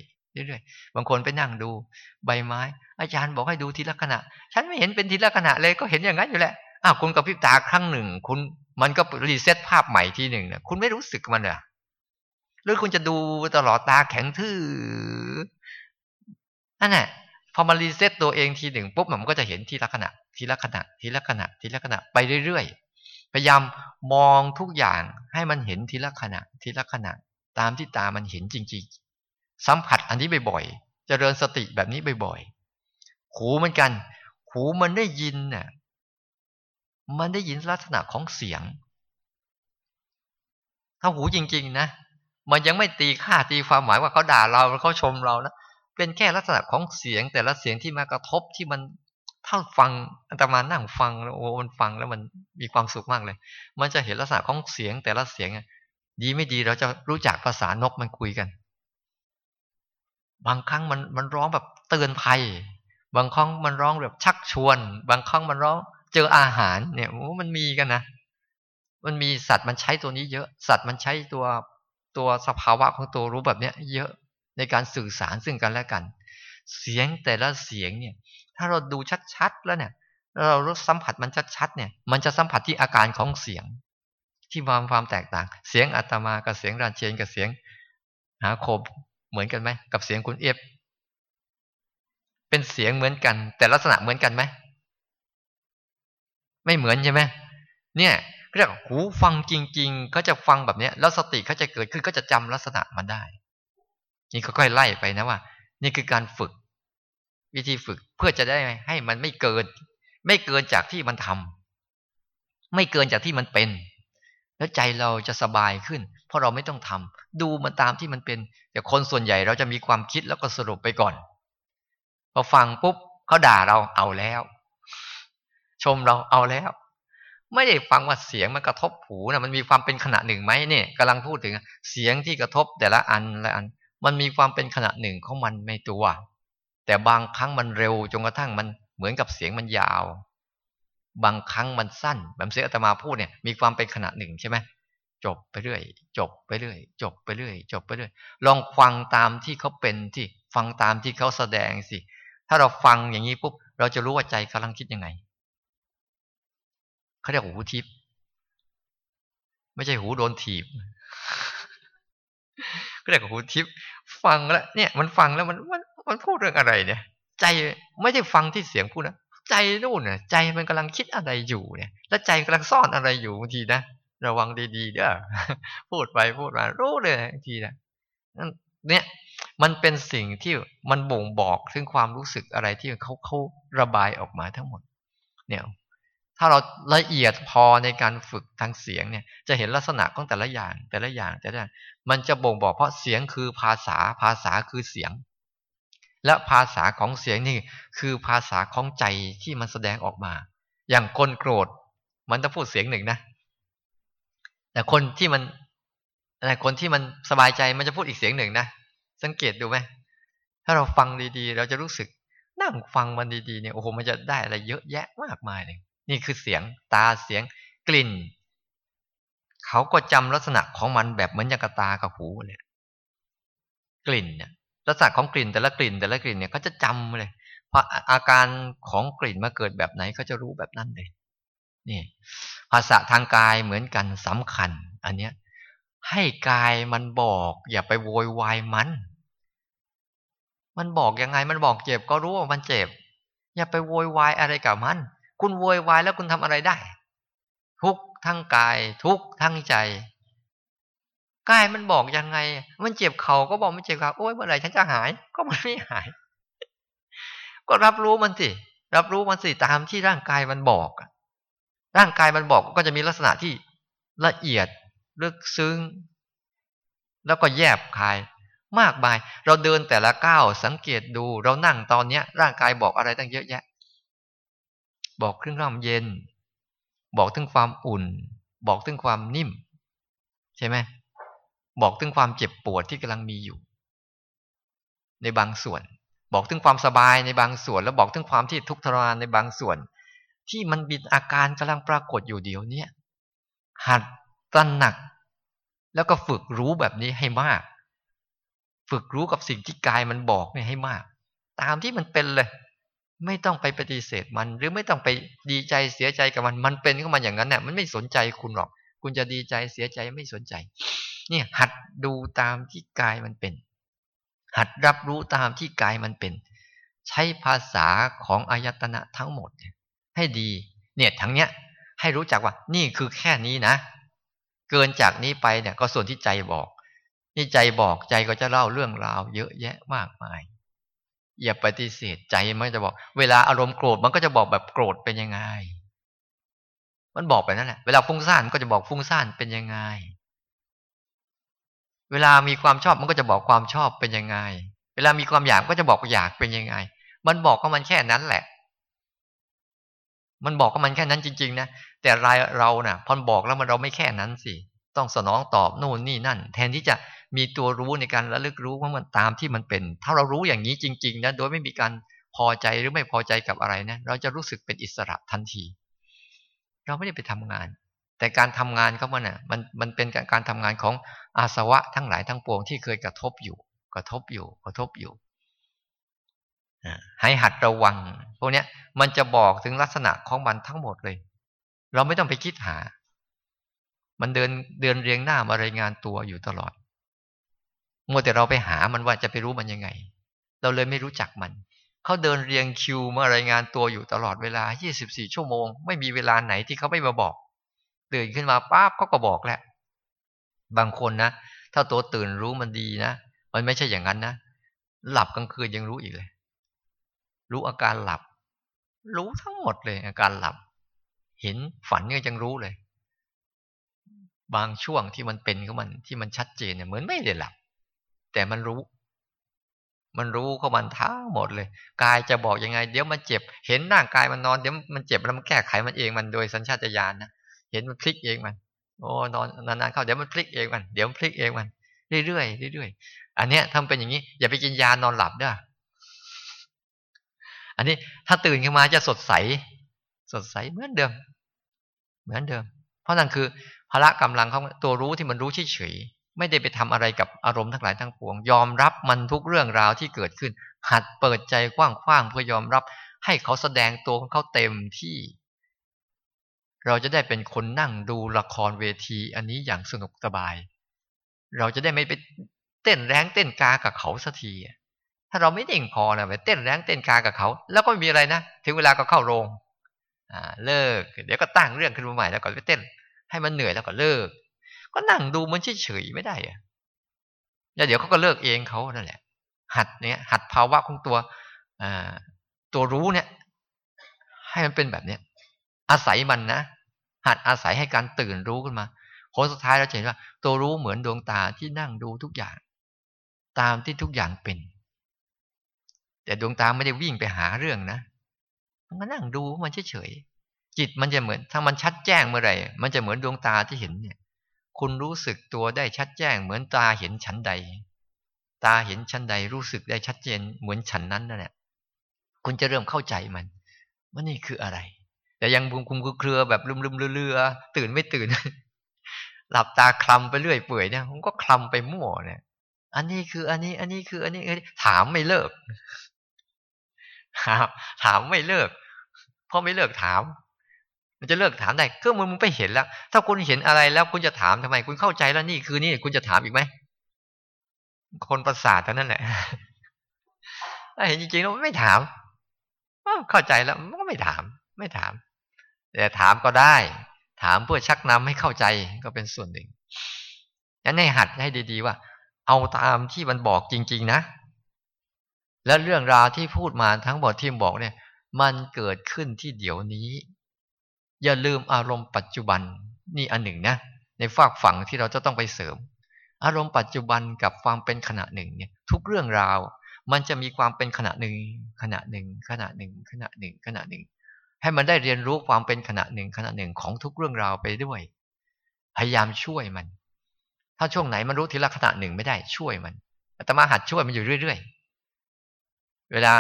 เรื่อยๆ บางคนไปนั่งดูใบไม้ อาจารย์บอกให้ดูทีละขณะ ฉันไม่เห็นเป็นทีละขณะเลยก็เห็นอย่างนั้นอยู่แหละอ้าวคุณกะพริบตาครั้งหนึ่ง คุณมันก็ reset ภาพใหม่ทีหนึ่งเนี่ยคุณไม่รู้สึกมันเหรอหรือคุณจะดูตลอดตาแข็งทื่อนั่นแหละพอมา reset ตัวเองทีหนึ่งปุ๊บมันก็จะเห็นทีละขณะ ทีละขณะ ทีละขณะ ทีละขณะไปเรื่อยๆ พยายามมองทุกอย่างให้มันเห็นทีละขณะ ทีละขณะ ตามที่ตามันเห็นจริงๆ สัมผัสอันนี้บ่อยๆเจริญสติแบบนี้บ่อยๆหูเหมือนกัน หูมันได้ยินน่ะมันได้ยินลักษณะของเสียง ถ้าหูจริง ๆ นะมันยังไม่ตีค่าตีความหมายว่าเขาด่าเราเขาชมเรานะเป็นแค่ลักษณะของเสียงแต่ละเสียงที่มากระทบที่มันถ้าฟังอัตมานั่งฟังแล้วโอ้มันฟังแล้วมันมีความสุขมากเลย มันจะเห็นลักษณะของเสียงแต่ละเสียงดีไม่ดีเราจะรู้จักภาษานกมันคุยกัน บางครั้งมันมันร้องแบบเตือนภัย บางครั้งมันร้องแบบชักชวน บางครั้งมันร้องเจออาหารเนี่ยโอ้มันมีกันนะมันมีสัตว์มันใช้ตัวนี้เยอะ สัตว์มันใช้ตัวตัวสภาวะของตัวรู้แบบเนี้ย เยอะในการสื่อสารซึ่งกันและกัน เสียงแต่ละเสียงเนี่ย ถ้าเราดูชัดๆแล้วเนี่ยเรารู้สัมผัสมันชัดๆเนี่ย มันจะสัมผัสที่อาการของเสียง ที่ความความแตกต่าง เสียงอัตมากับเสียงรานเชนกับเสียงหาโคบ เหมือนกันไหมกับเสียงคุณเอฟเป็นเสียงเหมือนกัน แต่ลักษณะเหมือนกันไหมไม่เหมือนใช่ไหมเนี่ยเรียกหูฟังจริง ๆ เขาจะฟังแบบเนี้ยแล้วสติเขาจะเกิดขึ้นก็จะจำลักษณะมันได้ นี่ค่อยๆไล่ไปนะว่า นี่คือการฝึก วิธีฝึกเพื่อจะได้ให้มันไม่เกิน ไม่เกินจากที่มันทำไม่เกินจากที่มันเป็น แล้วใจเราจะสบายขึ้น เพราะเราไม่ต้องทำดูมันตามที่มันเป็น แต่คนส่วนใหญ่เราจะมีความคิดแล้วก็สรุปไปก่อนพอฟังปุ๊บเขาด่าเราเอาแล้ว ชมเราเอาแล้ว ไม่ได้ฟังว่าเสียงมันกระทบหูนะมันมีความเป็นขณะหนึ่งไหมเนี่ยกำลังพูดถึงเสียงที่กระทบแต่ละอันละอัน มันมีความเป็นขณะหนึ่งของมันในตัว แต่บางครั้งมันเร็วจนกระทั่งมันเหมือนกับเสียงมันยาว บางครั้งมันสั้นแบบเสียอาตมาพูดเนี่ยมีความเป็นขณะหนึ่งใช่ไหม จบไปเรื่อย จบไปเรื่อย จบไปเรื่อย จบไปเรื่อย ลองฟังตามที่เขาเป็นที่ฟังตามที่เขาแสดงสิ ถ้าเราฟังอย่างนี้ปุ๊บเราจะรู้ว่าใจกำลังคิดยังไงเขาเรียกหูทิพย์ไม่ใช่หูโดนถีบก็เรียกหูทิพย์ฟังแล้วเนี่ย มันฟังแล้วมันมันมันพูดเรื่องอะไรเนี่ย ใจไม่ได้ฟังที่เสียงพูดนะใจนู่นเนี่ยใจมันกำลังคิดอะไรอยู่เนี่ย แล้วใจกำลังซ่อนอะไรอยู่บางทีนะ ระวังดีๆเด้อพูดไปพูดมารู้เลยบางทีนะเนี่ยมันเป็นสิ่งที่มันบ่งบอกถึงความรู้สึกอะไรที่เขาเขาระบายออกมาทั้งหมด เนี่ย ถ้าเราละเอียดพอในการฝึกทางเสียงเนี่ย จะเห็นลักษณะของแต่ละอย่าง แต่ละอย่างแต่ละอย่างมันจะบ่งบอกเพราะเสียงคือภาษาภาษาคือเสียง และภาษาของเสียงนี่คือภาษาของใจที่มันแสดงออกมา อย่างคนโกรธ มันจะพูดเสียงหนึ่งนะ แต่คนที่มันแต่คนที่มันสบายใจมันจะพูดอีกเสียงหนึ่งนะสังเกตดูไหมถ้าเราฟังดีๆ เราจะรู้สึกนั่งฟังมันดีๆเนี่ยโอ้โหมันจะได้อะไรเยอะแยะมากมายเลยนี่คือเสียงตาเสียงกลิ่น เขาก็จำลักษณะของมันแบบเหมือนอย่างกตากับหูเลยกลิ่นเนี่ยลักษณะของกลิ่นแต่ละกลิ่น แต่ละกลิ่นเนี่ยเขาจะจำเลยเพราะอาการของกลิ่นมาเกิดแบบไหนเขาจะรู้แบบนั้นเลยนี่ ภาษาทางกายเหมือนกันสำคัญ อันเนี้ยให้กายมันบอก อย่าไปโวยวายมัน มันบอกยังไงมันบอกเจ็บก็รู้ว่ามันเจ็บ อย่าไปโวยวายอะไรกับมัน คุณโวยวายแล้วคุณทำอะไรได้ ทุกทั้งกาย ทุกทั้งใจกายมันบอกยังไง มันเจ็บเขาก็บอกมันเจ็บเขาโอ้ยเมื่อไหร่ฉันจะหาย ก็มันไม่หาย ก็รับรู้มันสิ รับรู้มันสิตามที่ร่างกายมันบอก ร่างกายมันบอกก็จะมีลักษณะที่ละเอียดลึกซึ้ง แล้วก็แยบคาย มากมาย เราเดินแต่ละก้าวสังเกตดู เรานั่งตอนเนี้ย ร่างกายบอกอะไรตั้งเยอะแยะ บอกเครื่องร่ำเย็น บอกถึงความอุ่น บอกถึงความนิ่ม ใช่ไหมบอกถึงความเจ็บปวดที่กำลังมีอยู่ ในบางส่วน บอกถึงความสบายในบางส่วน แล้วบอกถึงความที่ทุกข์ทรมานในบางส่วน ที่มันมีอาการกำลังปรากฏอยู่เดี๋ยวนี้หัดตระหนัก แล้วก็ฝึกรู้แบบนี้ให้มาก ฝึกรู้กับสิ่งที่กายมันบอกเนี่ยให้มาก ตามที่มันเป็นเลย ไม่ต้องไปปฏิเสธมัน หรือไม่ต้องไปดีใจเสียใจกับมัน มันเป็นเข้ามาอย่างนั้นเนี่ยมันไม่สนใจคุณหรอก คุณจะดีใจเสียใจไม่สนใจ เนี่ย หัดดูตามที่กายมันเป็น หัดรับรู้ตามที่กายมันเป็น ใช้ภาษาของอายตนะทั้งหมด ให้ดี เนี่ยทั้งเนี้ย ให้รู้จักว่า นี่คือแค่นี้นะ เกินจากนี้ไปเนี่ย ก็ส่วนที่ใจบอก นี่ใจบอกใจก็จะเล่าเรื่องราวเยอะแยะมากมาย อย่าปฏิเสธใจมันจะบอก เวลาอารมณ์โกรธมันก็จะบอกแบบโกรธเป็นยังไง มันบอกไปนั่นแหละ เวลาฟุ้งซ่านก็จะบอกฟุ้งซ่านเป็นยังไง เวลามีความชอบมันก็จะบอกความชอบเป็นยังไง เวลามีความอยากก็จะบอกอยากเป็นยังไง มันบอกก็มันแค่นั้นแหละ มันบอกก็มันแค่นั้นจริง ๆ นะ แต่รายเรานะ่ะพอบอกแล้วมันเราไม่แค่นั้นสิ ต้องสนองตอบโน่นนี่นั่น แทนที่จะมีตัวรู้ในการระลึกรู้ว่ามันตามที่มันเป็น ถ้าเรารู้อย่างนี้จริง ๆ นะ โดยไม่มีการพอใจหรือไม่พอใจกับอะไรนะ เราจะรู้สึกเป็นอิสระทันที เราไม่ได้ไปทำงาน แต่การทำงานเขามันอะ มันมันเป็นการทำงานของอาสวะทั้งหลายทั้งปวงที่เคยกระทบอยู่ กระทบอยู่ กระทบอยู่ ให้หัดระวัง พวกนี้มันจะบอกถึงลักษณะของมันทั้งหมดเลย เราไม่ต้องไปคิดหา มันเดินเดินเรียงหน้ามารายงานตัวอยู่ตลอดมัวแต่เราไปหามันว่าจะไปรู้มันยังไง เราเลยไม่รู้จักมัน เขาเดินเรียงคิวมารายงานตัวอยู่ตลอดเวลา 24 ชั่วโมง ไม่มีเวลาไหนที่เขาไม่มาบอก ตื่นขึ้นมาปั๊บเขาก็บอกแหละ บางคนนะ ถ้าตัวตื่นรู้มันดีนะ มันไม่ใช่อย่างนั้นนะ หลับกลางคืนยังรู้อีกเลย รู้อาการหลับ รู้ทั้งหมดเลย อาการหลับ เห็นฝันก็ยังรู้เลย บางช่วงที่มันเป็นของมันที่มันชัดเจนเนี่ยเหมือนไม่ได้หลับ แต่มันรู้ มันรู้เขามันทั้งหมดเลย กายจะบอกยังไง เดี๋ยวมันเจ็บ เห็นร่างกายมันนอนเดี๋ยวมันเจ็บแล้วมันแก้ไขมันเองมันโดยสัญชาตญาณนะเห็นมันพลิกเองมันโอ้นอนนานๆเข้าเดี๋ยวมันพลิกเองมันเดี๋ยวมันพลิกเองมันเรื่อยๆเรื่อยๆอันเนี้ยทำเป็นอย่างนี้ อย่าไปกินยานอนหลับเด้อ อันนี้ถ้าตื่นขึ้นมาจะสดใส สดใสเหมือนเดิม เหมือนเดิม เพราะนั่นคือพละกำลังของตัวรู้ที่มันรู้เฉยๆไม่ได้ไปทำอะไรกับอารมณ์ทั้งหลายทั้งปวง ยอมรับมันทุกเรื่องราวที่เกิดขึ้น หัดเปิดใจกว้างๆเพื่อยอมรับ ให้เขาแสดงตัวของเขาเต็มที่ เราจะได้เป็นคนนั่งดูละครเวที อันนี้อย่างสนุกสบาย เราจะได้ไม่ไปเต้นแรงเต้นกากับเขาสักที ถ้าเราไม่เด่งพอนะไปเต้นแรงเต้นกากับเขา แล้วก็มีอะไรนะถึงเวลาก็เข้าโรงอ่าเลิก เดี๋ยวก็ตั้งเรื่องขึ้นมาใหม่แล้วก็ไปเต้น ให้มันเหนื่อยแล้วก็เลิก ก็นั่งดูมันเฉยๆไม่ได้อะแล้วเดี๋ยวเขาก็เลิกเองเขานั่นแหละ หัดเนี้ยหัดภาวะของตัวอ่าตัวรู้เนี่ย ให้มันเป็นแบบเนี้ยอาศัยมันนะหัดอาศัยให้การตื่นรู้ขึ้นมาผลสุดท้ายเราเห็นว่า ตัวรู้เหมือนดวงตาที่นั่งดูทุกอย่าง ตามที่ทุกอย่างเป็น แต่ดวงตาไม่ได้วิ่งไปหาเรื่องนะมันก็นั่งดูมันเฉยๆจิตมันจะเหมือน ถ้ามันชัดแจ้งเมื่อไหร่ มันจะเหมือนดวงตาที่เห็นเนี่ย คุณรู้สึกตัวได้ชัดแจ้ง เหมือนตาเห็นชั้นใด ตาเห็นชั้นใดรู้สึกได้ชัดเจน เหมือนชั้นนั้นนั่นแหละคุณจะเริ่มเข้าใจมันว่านี่คืออะไร แต่ยังบุงคุมเครือแบบลืมๆเรือๆตื่นไม่ตื่น หลับตาคลำไปเรื่อยเปื่อยเนี่ยผมก็คลำไปมั่วเนี่ย อันนี้คืออันนี้ อันนี้คือ อันนี้ถามไม่เลิก ถามถามไม่เลิก เพราะไม่เลิกถาม มันจะเลิกถามได้เครื่องมือมึงไปเห็นแล้ว ถ้าคุณเห็นอะไรแล้วคุณจะถามทำไม คุณเข้าใจแล้วนี่คือนี่คุณจะถามอีกไหมคนประสาทเท่านั้นแหละถ้าเห็นจริงๆแล้วไม่ถามเข้าใจแล้วมันก็ไม่ถาม ไม่ถาม แต่ถามก็ได้ ถามเพื่อชักนำให้เข้าใจก็เป็นส่วนหนึ่งงั้นให้หัดให้ดี ๆ ว่า เอาตามที่มันบอกจริง ๆ นะ และเรื่องราวที่พูดมาทั้งหมดที่บอกเนี่ย มันเกิดขึ้นที่เดี๋ยวนี้ อย่าลืมอารมณ์ปัจจุบันนี่อันหนึ่งนะ ในฝากฝั่งที่เราจะต้องไปเสริม อารมณ์ปัจจุบันกับความเป็นขณะหนึ่งเนี่ย ทุกเรื่องราว มันจะมีความเป็นขณะหนึ่ง ขณะหนึ่ง ขณะหนึ่ง ขณะหนึ่ง ขณะหนึ่ง ให้มันได้เรียนรู้ความเป็นขณะหนึ่งขณะหนึ่งของทุกเรื่องราวไปด้วย พยายามช่วยมัน ถ้าช่วงไหนมันรู้ทีละขณะหนึ่งไม่ได้ช่วยมันอาตมาหัดช่วยมันอยู่เรื่อยๆ เวลา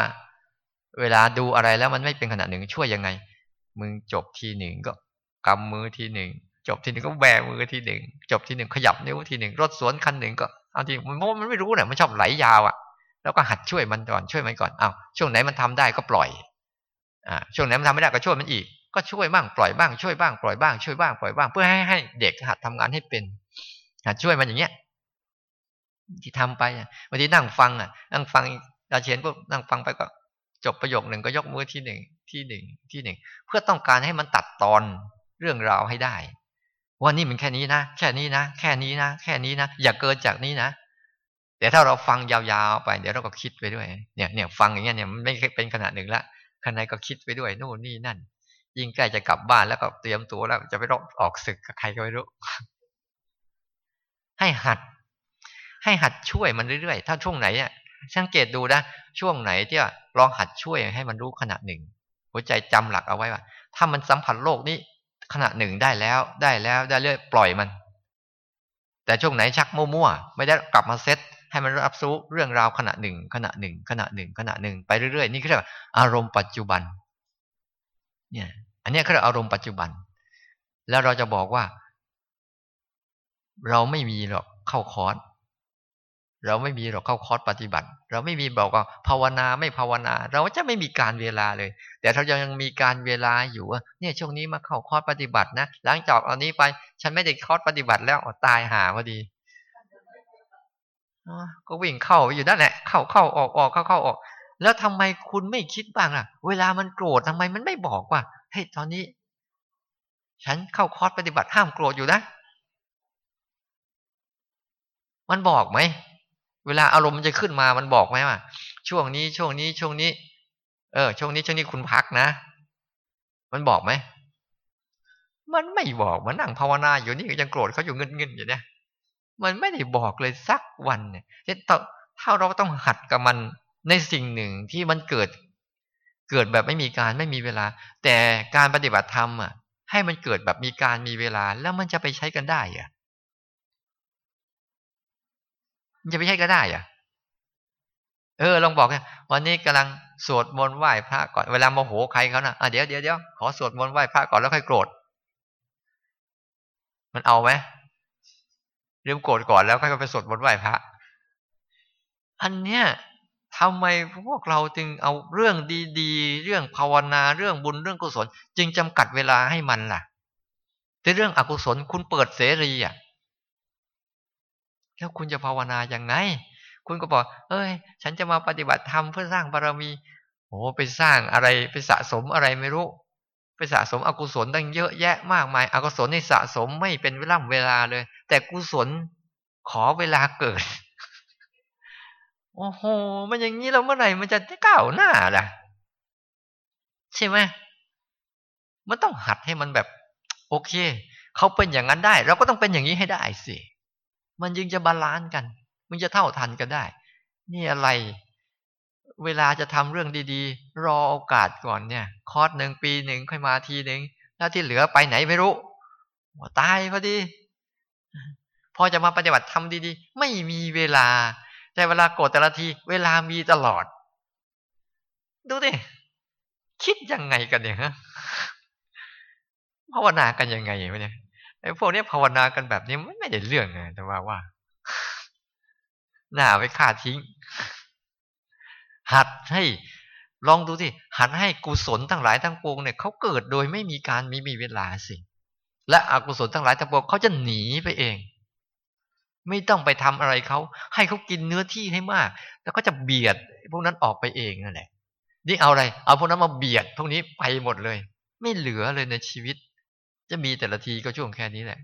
เวลาดูอะไรแล้วมันไม่เป็นขนาดหนึ่งช่วยยังไง มึงจบทีหนึ่งก็กำมือทีหนึ่งจบทีหนึ่งก็แบมือทีหนึ่งจบทีหนึ่งขยับนิ้วทีหนึ่งรถสวนคันหนึ่งก็เอาทีมันมันไม่รู้เนี่ยมันชอบไหลยาวอะ แล้วก็หัดช่วยมันก่อนช่วยมันก่อนอ้าวช่วงไหนมันทำได้ก็ปล่อยอ่าช่วงไหนมันทำไม่ได้ก็ช่วยมันอีก ก็ช่วยบ้างปล่อยบ้างช่วยบ้างปล่อยบ้างช่วยบ้างปล่อยบ้างเพื่อให้ให้เด็กหัดทำงานให้เป็นหัดช่วยมันอย่างเงี้ยที่ทำไปบางทีนั่งฟังอะนั่งฟัง ดาเชียนพวกนั่งฟังไปก็ จบประโยคหนึ่งก็ยกมือที่หนึ่งที่หนึ่งที่หนึ่งเพื่อต้องการให้มันตัดตอนเรื่องราวให้ได้ ว่านี่มันแค่นี้นะแค่นี้นะแค่นี้นะแค่นี้นะอย่าเกินจากนี้นะแต่ถ้าเราฟังยาวๆไป เดี๋ยวเราก็คิดไปด้วยเนี่ยเนี่ยฟังอย่างเงี้ยเนี่ยมันไม่เป็นขนาดหนึ่งละขณะก็คิดไปด้วยโน่นนี่นั่น ยิ่งใกล้จะกลับบ้านแล้วก็เตรียมตัวแล้ว จะไปรบออกศึกกับใครก็ไม่รู้ ให้หัด ให้หัดช่วยมันเรื่อยๆ ถ้าช่วงไหนเนี่ย สังเกตดูนะช่วงไหนที่ลองหัดช่วยให้มันรู้ขณะหนึ่ง หัวใจจำหลักเอาไว้ว่า ถ้ามันสัมผัสโลกนี้ขณะหนึ่งได้แล้วได้แล้วได้เรื่อยปล่อยมัน แต่ช่วงไหนชักมั่วๆไม่ได้กลับมาเซตให้มันรับรู้เรื่องราวขณะหนึ่ง ขณะหนึ่ง ขณะหนึ่ง ขณะหนึ่งไปเรื่อยๆนี่คืออารมณ์ปัจจุบัน เนี่ย อันนี้คืออารมณ์ปัจจุบัน แล้วเราจะบอกว่า เราไม่มีหรอกเข้าคอร์ส เราไม่มีหรอกเข้าคอร์สปฏิบัติ เราไม่มีบอกว่าภาวนาไม่ภาวนา เราจะไม่มีกาลเวลาเลย แต่เรายังมีกาลเวลาอยู่ว่าเนี่ยช่วงนี้มาเข้าคอร์สปฏิบัตินะหลังจากเอานี้ไป ฉันไม่ได้คอร์สปฏิบัติแล้วตายห่าพอดีก็วิ่งเข้าอยู่นั่นแหละ เข้าเข้าออกออกเข้าเข้าออก แล้วทำไมคุณไม่คิดบ้างล่ะ เวลามันโกรธทำไมมันไม่บอกว่าเฮ้ยตอนนี้ ฉันเข้าคอร์สปฏิบัติห้ามโกรธอยู่นะ มันบอกไหม เวลาอารมณ์มันจะขึ้นมามันบอกไหมว่าช่วงนี้ช่วงนี้ช่วงนี้ เออ ช่วงนี้ช่วงนี้คุณพักนะ มันบอกไหมมันไม่บอกมันนั่งภาวนาอยู่นี่ก็ยังโกรธเขาอยู่เงินเงินอยู่เนี่ยมันไม่ได้บอกเลยสักวันเนี่ยถ้าเราต้องหัดกับมันในสิ่งหนึ่งที่มันเกิด เกิดแบบไม่มีการไม่มีเวลา แต่การปฏิบัติธรรมอะ ให้มันเกิดแบบมีการมีเวลาแล้วมันจะไปใช้กันได้อะมัน จะไปใช้กันได้อะเออลองบอกเนี่ยวันนี้กำลังสวดมนต์ไหว้พระก่อนเวลาโมโหใครเขานะอะเดี๋ยวเดี๋ยวเดี๋ยวขอสวดมนต์ไหว้พระก่อนแล้วค่อยโกรธ มันเอาไหมเริ่มโกรธก่อนแล้วค่อยไปสวดมนต์ไหว้พระ อันเนี้ยทำไมพวกเราจึงเอาเรื่องดีๆ เรื่องภาวนาเรื่องบุญเรื่องกุศล จึงจำกัดเวลาให้มันล่ะ แต่เรื่องอกุศลคุณเปิดเสรีอะ แล้วคุณจะภาวนาอย่างไง คุณก็บอก เอ้ย ฉันจะมาปฏิบัติธรรมเพื่อสร้างบารมีโอ้ไปสร้างอะไรไปสะสมอะไรไม่รู้ ไปสะสมอกุศลตั้งเยอะแยะมากมายอกุศลในสะสมไม่เป็นเวลาเวลาเลย แต่กุศลขอเวลาเกิด โอ้โห มันอย่างนี้แล้วเมื่อไหร่มันจะก้าวหน้าล่ะ ใช่ไหมมันต้องหัดให้มันแบบ โอเค เขาเป็นอย่างนั้นได้ เราก็ต้องเป็นอย่างนี้ให้ได้สิ มันยึงจะบาลานซ์กัน มันจะเท่าทันกันได้ นี่อะไร เวลาจะทำเรื่องดีๆ รอโอกาสก่อนเนี่ย คอร์สหนึ่งปีหนึ่งค่อยมาทีหนึ่งแล้วที่เหลือไปไหนไม่รู้ตายพอดี พอจะมาปฏิบัติทำดีๆ ไม่มีเวลา แต่เวลาโกรธแต่ละที เวลามีตลอด ดูดิคิดยังไงกันเนี่ยฮะภาวนากันยังไงวะเนี่ย ไอ้พวกนี้ภาวนากันแบบนี้ไม่ได้เรื่องเลยแต่ว่าว่าหน้าไปฆ่าทิ้ง หัดให้ลองดูสิหัดให้กุศลทั้งหลายทั้งปวงเนี่ยเขาเกิดโดยไม่มีการมีมีเวลาสิและอกุศลทั้งหลายทั้งปวงเขาจะหนีไปเอง ไม่ต้องไปทำอะไรเขาให้เขากินเนื้อที่ให้มาก แล้วก็จะเบียดพวกนั้นออกไปเองนั่นแหละนี่เอาอะไร เอาพวกนั้นมาเบียดพวกนี้ไปหมดเลย ไม่เหลือเลยในชีวิต จะมีแต่ละทีก็ช่วงแค่นี้แหละ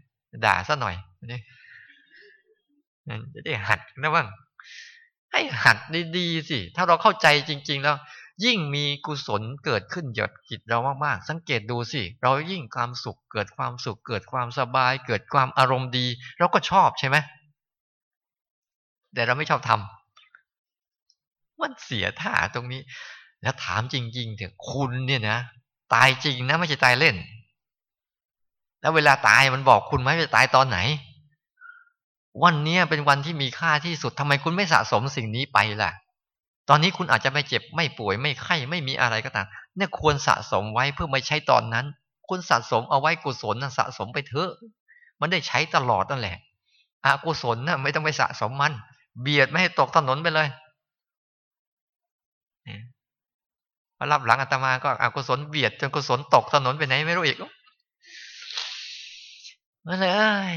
ด่าซะหน่อยนี่จะได้หัดนะบ้างให้หัดดีๆสิ ถ้าเราเข้าใจจริง ๆ แล้ว ยิ่งมีกุศลเกิดขึ้นหยดจิตเรามากๆ สังเกตดูสิ เรายิ่งความสุขเกิดความสุข เกิดความสบาย เกิดความอารมณ์ดี เราก็ชอบใช่ไหมแต่เราไม่ชอบทำมันเสียท่าตรงนี้ แล้วถามจริงๆเถอะคุณเนี่ยนะ ตายจริงนะไม่ใช่ตายเล่น แล้วเวลาตายมันบอกคุณไหมว่าตายตอนไหน วันนี้เป็นวันที่มีค่าที่สุดทำไมคุณไม่สะสมสิ่งนี้ไปล่ะ ตอนนี้คุณอาจจะไม่เจ็บไม่ป่วยไม่ไข้ไม่มีอะไรก็ตามเนี่ยควรสะสมไว้เพื่อไม่ใช้ตอนนั้น คุณสะสมเอาไว้กุศลนะสะสมไปเถอะ มันได้ใช้ตลอดนั่นแหละอกุศลนะ่ะไม่ต้องไปสะสมมัน เบียดไม่ให้ตกถนนไปเลยพอรับหลังอาตมาก็อกุศลเบียดจนกุศลตกถนนไปไหนไม่รู้อีก มันเลย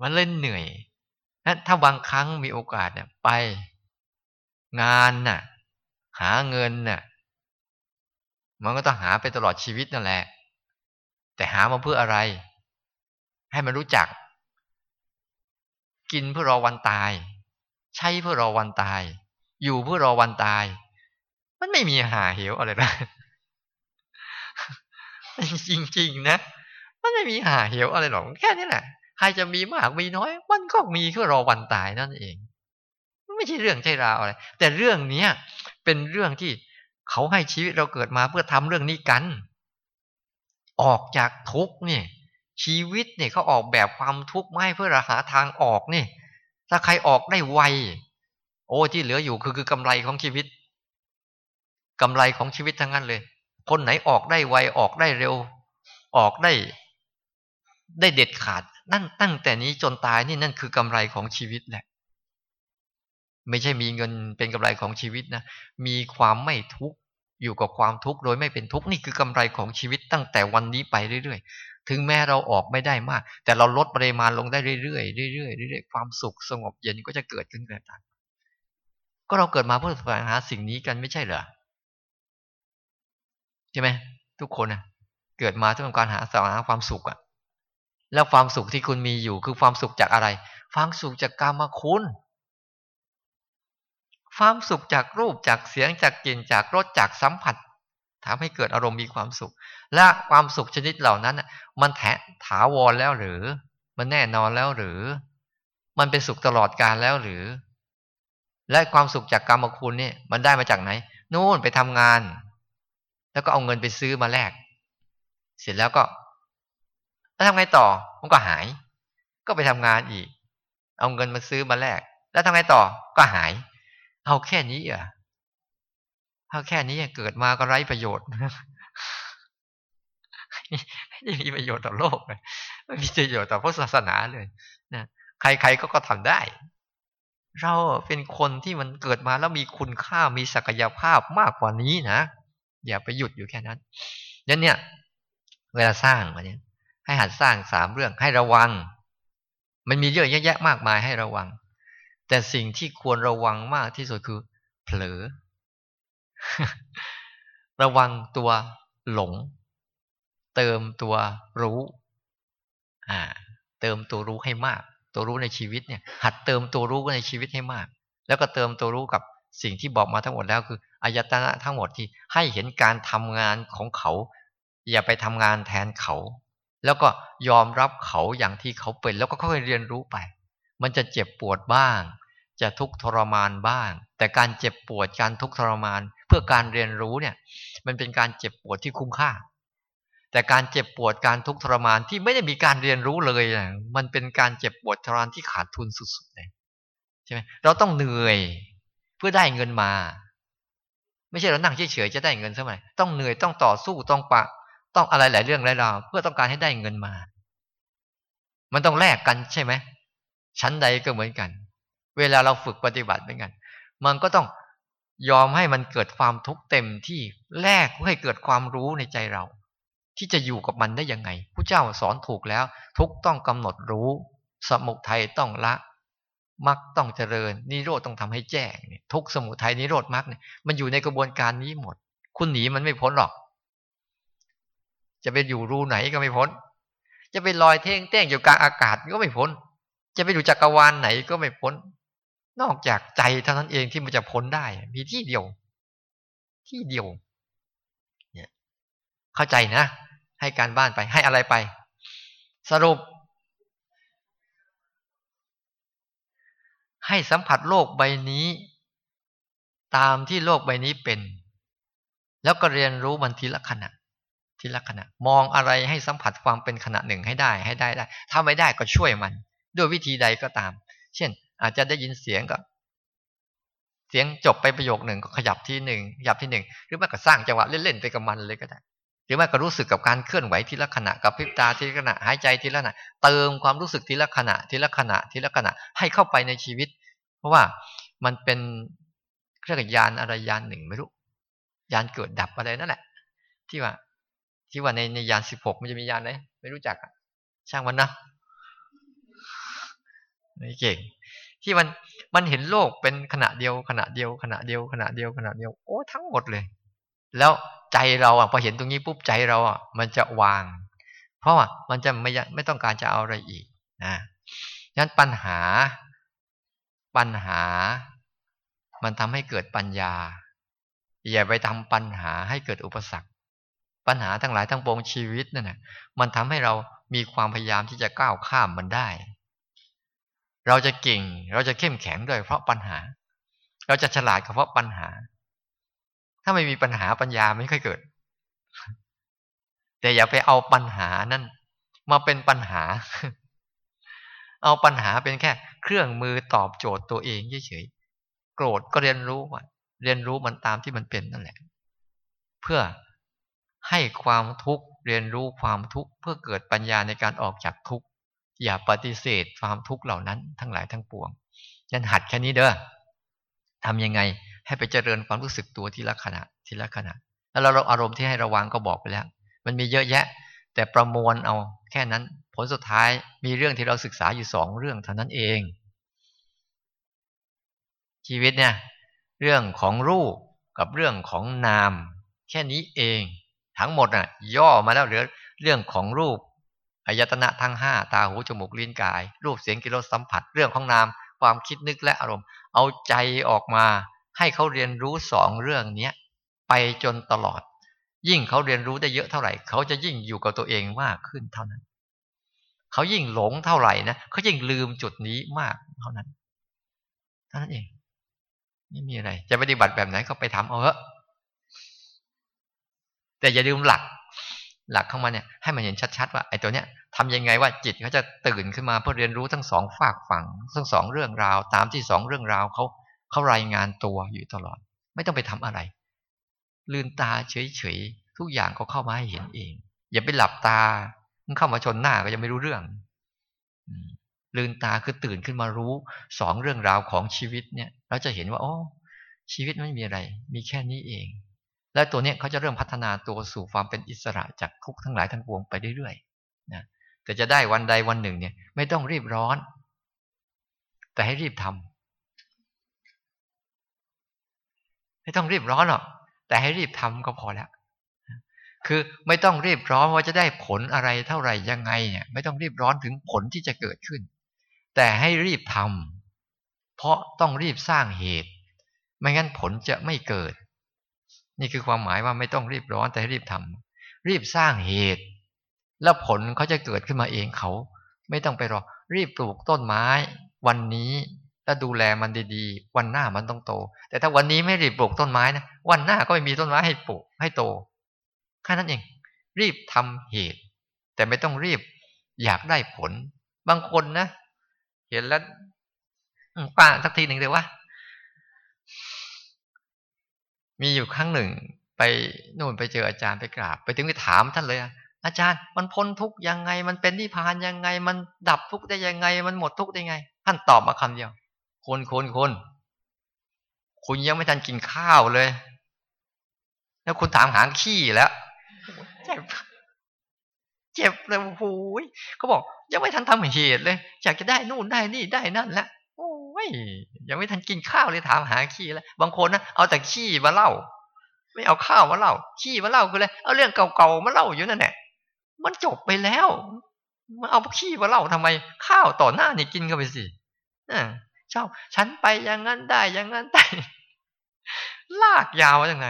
มันเล่นเหนื่อยถ้าบางครั้งมีโอกาสเนี่ยไป งานน่ะ หาเงินน่ะ มันก็ต้องหาไปตลอดชีวิตนั่นแหละ แต่หามาเพื่ออะไร ให้มันรู้จัก กินเพื่อรอวันตาย ใช้เพื่อรอวันตาย อยู่เพื่อรอวันตาย มันไม่มีหาเหวอะไรนะจริงๆนะ มันไม่มีหาเหวอะไรหรอกแค่นี้แหละใครจะมีมากมีน้อย มันก็มีเพื่อรอวันตายนั่นเองไม่ใช่เรื่องใช่ราวอะไร แต่เรื่องเนี้ยเป็นเรื่องที่เขาให้ชีวิตเราเกิดมาเพื่อทำเรื่องนี้กัน ออกจากทุกเนี่ย ชีวิตเนี่ยเขาออกแบบความทุกข์มาให้เพื่อหาทางออกนี่ ถ้าใครออกได้ไวโอ้ที่เหลืออยู่คือคือกำไรของชีวิตกำไรของชีวิตทั้งนั้นเลย คนไหนออกได้ไวออกได้เร็ว ออกได้ ได้เด็ดขาด นั่นตั้งแต่นี้จนตายนี่นั่นคือกำไรของชีวิตแหละ ไม่ใช่มีเงินเป็นกำไรของชีวิตนะมีความไม่ทุกข์อยู่กับความทุกข์โดยไม่เป็นทุกข์นี่คือกำไรของชีวิตตั้งแต่วันนี้ไปเรื่อยๆ ถึงแม้เราออกไม่ได้มาก แต่เราลดปริมาณลงได้เรื่อยๆเรื่อยๆเรื่อยๆความสุขสงบเย็นก็จะเกิดขึ้นเกิดตามก็เราเกิดมาเพื่อแสวงหาสิ่งนี้กันไม่ใช่เหรอใช่ไหมทุกคนนะเกิดมาต้องการหาสาระความสุขอะ แล้วความสุขที่คุณมีอยู่คือความสุขจากอะไร ความสุขจากกรรมคุณ ความสุขจากรูปจากเสียงจากกลิ่นจากรสจากสัมผัสทำให้เกิดอารมณ์มีความสุข และความสุขชนิดเหล่านั้นมันแถถาวรแล้วหรือ มันแน่นอนแล้วหรือ มันเป็นสุขตลอดกาลแล้วหรือ และความสุขจากกรรมคุณเนี่ยมันได้มาจากไหน นู่นไปทำงาน แล้วก็เอาเงินไปซื้อมาแลกเสร็จแล้วก็ แล้วทำไงต่อมันก็หาย ก็ไปทำงานอีก เอาเงินมาซื้อมาแลกแล้วทำไงต่อก็หาย เอาแค่นี้อะเอาแค่นี้เกิดมาก็ไร้ประโยชน์ไม่มีประโยชน์ต่อโลกเลยไม่มีประโยชน์ต่อพุทธศาสนาเลยนะใครๆก็ก็ทำได้ เราเป็นคนที่มันเกิดมาแล้วมีคุณค่ามีศักยภาพมากกว่านี้นะอย่าไปหยุดอยู่แค่นั้นยันเนี่ย เวลาสร้างมาเนี่ย ให้หัดสร้างสามเรื่องให้ระวัง มันมีเยอะแยะมากมายให้ระวัง แต่สิ่งที่ควรระวังมากที่สุดคือ เผลอ ระวังตัวหลง เติมตัวรู้อ่าเติมตัวรู้ให้มาก ตัวรู้ในชีวิตเนี่ย หัดเติมตัวรู้ในชีวิตให้มาก แล้วก็เติมตัวรู้กับสิ่งที่บอกมาทั้งหมดแล้วคืออายตนะทั้งหมดที่ให้เห็นการทำงานของเขา อย่าไปทำงานแทนเขา แล้วก็ยอมรับเขาอย่างที่เขาเป็น แล้วก็ค่อยเรียนรู้ไป มันจะเจ็บปวดบ้าง จะทุกข์ทรมานบ้าง แต่การเจ็บปวดการทุกข์ทรมาน เพื่อการเรียนรู้เนี่ย มันเป็นการเจ็บปวดที่คุ้มค่า แต่การเจ็บปวดการทุกข์ทรมานที่ไม่ได้มีการเรียนรู้เลยมันเป็นการเจ็บปวดทรมานที่ขาดทุนสุดๆเลยใช่ไหมเราต้องเหนื่อยเพื่อได้เงินมา ไม่ใช่เรานั่งเฉยๆจะได้เงินสมัยต้องเหนื่อยต้องต่อสู้ต้องปะ ต้องอะไรหลายเรื่องหลายราวเพื่อต้องการให้ได้เงินมา มันต้องแลกกันใช่ไหมชั้นใดก็เหมือนกัน เวลาเราฝึกปฏิบัติเหมือนกัน มันก็ต้องยอมให้มันเกิดความทุกข์เต็มที่แลกเพื่อให้เกิดความรู้ในใจเรา ที่จะอยู่กับมันได้ยังไงผู้เจ้าสอนถูกแล้ว ทุกต้องกำหนดรู้ สมุทัยต้องละมรรคต้องเจริญ นิโรธต้องทำให้แจ้งทุกสมุทัยนิโรธมรรคเนี่ยมันอยู่ในกระบวนการนี้หมด คุณหนีมันไม่พ้นหรอก จะไปอยู่รูไหนก็ไม่พ้น จะไปลอยเท่งเต้งอยู่กลางอากาศก็ไม่พ้น จะไปอยู่จักรวาลไหนก็ไม่พ้น นอกจากใจเท่านั้นเองที่มันจะพ้นได้ มีที่เดียว ที่เดียว เนี่ย เข้าใจนะ ให้การบ้านไปให้อะไรไป สรุป ให้สัมผัสโลกใบนี้ ตามที่โลกใบนี้เป็น แล้วก็เรียนรู้มันทีละขณะ ทีละขณะ มองอะไรให้สัมผัสความเป็นขณะหนึ่งให้ได้ให้ได้ได้ ถ้าไม่ได้ก็ช่วยมัน ด้วยวิธีใดก็ตาม เช่น อาจจะได้ยินเสียงก็ เสียงจบไปประโยคหนึ่งก็ขยับที่หนึ่งขยับที่หนึ่งหรือไม่ก็สร้างจังหวะเล่นๆไปกับมันเลยก็ได้หรือไม่ก็รู้สึกกับการเคลื่อนไหวทีละขณะกับพริบตาทีละขณะหายใจทีละขณะ เติมความรู้สึกทีละขณะทีละขณะทีละขณะให้เข้าไปในชีวิต เพราะว่ามันเป็นเครื่องยานอะไรยานหนึ่งไม่รู้ยานเกิดดับอะไรนั่นแหละ ที่ว่า ที่ว่าในในยานสิบหกมันจะมียานไหนไม่รู้จักช่างมันนะไม่เก่ง ที่มันมันเห็นโลกเป็นขณะเดียวขณะเดียวขณะเดียวขณะเดียวขณะเดียวโอ้ทั้งหมดเลย แล้วใจเราอะพอเห็นตรงนี้ปุ๊บใจเราอะมันจะวาง เพราะว่ามันจะไม่ไม่ต้องการจะเอาอะไรอีกนะงั้นปัญหาปัญหา มันทำให้เกิดปัญญา อย่าไปทำปัญหาให้เกิดอุปสรรค ปัญหาทั้งหลายทั้งปวงชีวิตนั่นนะมันทำให้เรามีความพยายามที่จะก้าวข้ามมันได้ เราจะเก่ง เราจะเข้มแข็งด้วยเพราะปัญหา เราจะฉลาดเพราะปัญหา ถ้าไม่มีปัญหาปัญญาไม่ค่อยเกิด แต่อย่าไปเอาปัญหานั้นมาเป็นปัญหา เอาปัญหาเป็นแค่ เครื่องมือตอบโจทย์ตัวเองเฉยๆโกรธก็เรียนรู้ว่าเรียนรู้มันตามที่มันเป็นนั่นแหละ เพื่อ ให้ความทุกข์เรียนรู้ความทุกข์เพื่อเกิดปัญญาในการออกจากทุกข์อย่าปฏิเสธความทุกข์เหล่านั้นทั้งหลายทั้งปวงยันหัดแค่นี้เด้อทำยังไงให้ไปเจริญความรู้สึกตัวทีละขณะทีละขณะ แล้วเราอารมณ์ที่ให้ระวังก็บอกไปแล้ว มันมีเยอะแยะ แต่ประมวลเอาแค่นั้น ผลสุดท้ายมีเรื่องที่เราศึกษาอยู่สองเรื่องเท่านั้นเอง ชีวิตเนี่ย เรื่องของรูปกับเรื่องของนาม แค่นี้เอง ทั้งหมดน่ะ ย่อมาแล้วเหลือเรื่องของรูปอายตนะทั้งห้าตาหูจมูกลิ้นกาย รูปเสียงกิริยสัมผัสเรื่องของนาม ความคิดนึกและอารมณ์ เอาใจออกมาให้เขาเรียนรู้สองเรื่องเนี้ยไปจนตลอด ยิ่งเขาเรียนรู้ได้เยอะเท่าไหร่ เขาจะยิ่งอยู่กับตัวเองมากขึ้นเท่านั้น เขายิ่งหลงเท่าไหร่นะเขายิ่งลืมจุดนี้มากเท่านั้นเท่านั้นเองไม่มีอะไร จะปฏิบัติแบบไหนก็ไปทำเอาเถอะ แต่อย่าลืมหลัก หลักข้ามาเนี่ยให้มันเห็นชัดๆว่าไอ้ตัวเนี้ยทำยังไงว่าจิตเขาจะตื่นขึ้นมาเพื่อเรียนรู้ทั้งสองฝากฝั่งทั้งสองเรื่องราว ตามที่สองเรื่องราวเขาเขารายงานตัวอยู่ตลอด ไม่ต้องไปทำอะไร ลืนตาเฉยๆทุกอย่างก็เข้ามาให้เห็นเอง อย่าไปหลับตามันเข้ามาชนหน้าก็ยังไม่รู้เรื่องลืนตาคือตื่นขึ้นมารู้สองเรื่องราวของชีวิตเนี่ยเราจะเห็นว่าโอ้ชีวิตไม่มีอะไร มีแค่นี้เอง และตัวนี้เขาจะเริ่มพัฒนาตัวสู่ความเป็นอิสระจากทุกทั้งหลายทั้งปวงไปเรื่อยๆนะแต่จะได้วันใดวันหนึ่งเนี่ย ไม่ต้องรีบร้อน แต่ให้รีบทำไม่ต้องรีบร้อนหรอกแต่ให้รีบทำก็พอแล้วคือไม่ต้องรีบร้อนว่าจะได้ผลอะไรเท่าไหร่ยังไงเนี่ย ไม่ต้องรีบร้อนถึงผลที่จะเกิดขึ้น แต่ให้รีบทำเพราะต้องรีบสร้างเหตุ ไม่งั้นผลจะไม่เกิด นี่คือความหมายว่าไม่ต้องรีบร้อนแต่รีบทำรีบสร้างเหตุ แล้วผลเขาจะเกิดขึ้นมาเองเขา ไม่ต้องไปรอ รีบปลูกต้นไม้ วันนี้แล้วดูแลมันดีๆ วันหน้ามันต้องโต แต่ถ้าวันนี้ไม่รีบปลูกต้นไม้นะวันหน้าก็ไม่มีต้นไม้ให้ปลูกให้โตแค่นั้นเอง รีบทำเหตุ แต่ไม่ต้องรีบอยากได้ผล บางคนนะ เห็นแล้วป้าสักทีหนึ่งเลยว่า มีอยู่ครั้งหนึ่ง ไปนู่นไปเจออาจารย์ไปกราบ ไปถึงไปถามท่านเลยอาจารย์มันพ้นทุกยังไง มันเป็นนิพพานยังไง มันดับทุกได้ยังไง มันหมดทุกได้ยังไง ท่านตอบมาคำเดียวคนคนคนคุณยังไม่ทันกินข้าวเลย แล้วคุณถามหางขี้แล้วเจ็บเจ็บเลยโอ้โหเขาบอก ยังไม่ทันทำเหตุเลยอยากจะได้นู่นได้นี่ได้นั่นแล้ว โอ้ยยังไม่ทันกินข้าวเลยถามหาขี้แล้วบางคนนะเอาแต่ขี้มาเล่า ไม่เอาข้าวมาเล่า ขี้มาเล่าก็เลยเอาเรื่องเก่าๆมาเล่าอยู่นั่นแหละมันจบไปแล้วมาเอาขี้มาเล่าทำไม ข้าวต่อหน้านี่กินก็ไปสิอ่าชอบฉันไปอย่างนั้นได้อย่างนั้นได้ลากยาวจังไง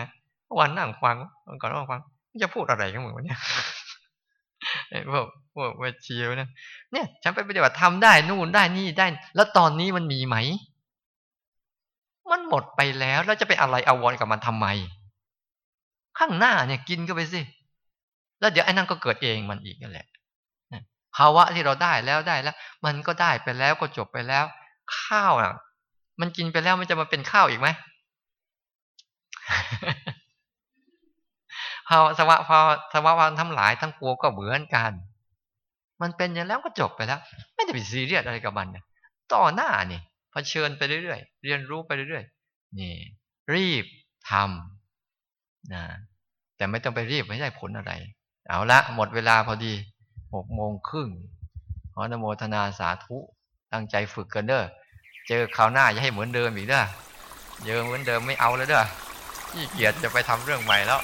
วันนั่งฟังก่อนนั่งฟังจะพูดอะไรกันเหมือนเนี่ย พวกพวกเวชีวเนี่ยเนี่ย ฉันไปปฏิบัติทำได้นู่นได้นี่ได้ แล้วตอนนี้มันมีไหม มันหมดไปแล้วแล้วจะไปอะไรอาวรกับมันทำไม ข้างหน้าเนี่ยกินก็ไปสิ แล้วเดี๋ยวไอ้นั่นก็เกิดเองมันอีกนั่นแหละภาวะที่เราได้แล้วได้แล้ว มันก็ได้ไปแล้วก็จบไปแล้ว ข้าวอะ มันกินไปแล้วมันจะมาเป็นข้าวอีกไหม ภาวะสภาวะสภาวะทั้งหลายทั้งปวงก็เหมือนกัน มันเป็นอย่างแล้วก็จบไปแล้ว ไม่ได้ไปซีเรียสอะไรกับมันเนี่ยต่อหน้านี่เผชิญไปเรื่อยๆเรียนรู้ไปเรื่อยๆนี่ รีบทำนะแต่ไม่ต้องไปรีบไม่ได้ผลอะไร เอาละหมดเวลาพอดีหกโมงครึ่งขอนโมทนาสาธุตั้งใจฝึกกันเด้อเจอคราวหน้าอย่าให้เหมือนเดิมอีกเด้อเจอะเหมือนเดิมไม่เอาแล้วเด้อขี้เกียจจะไปทำเรื่องใหม่แล้ว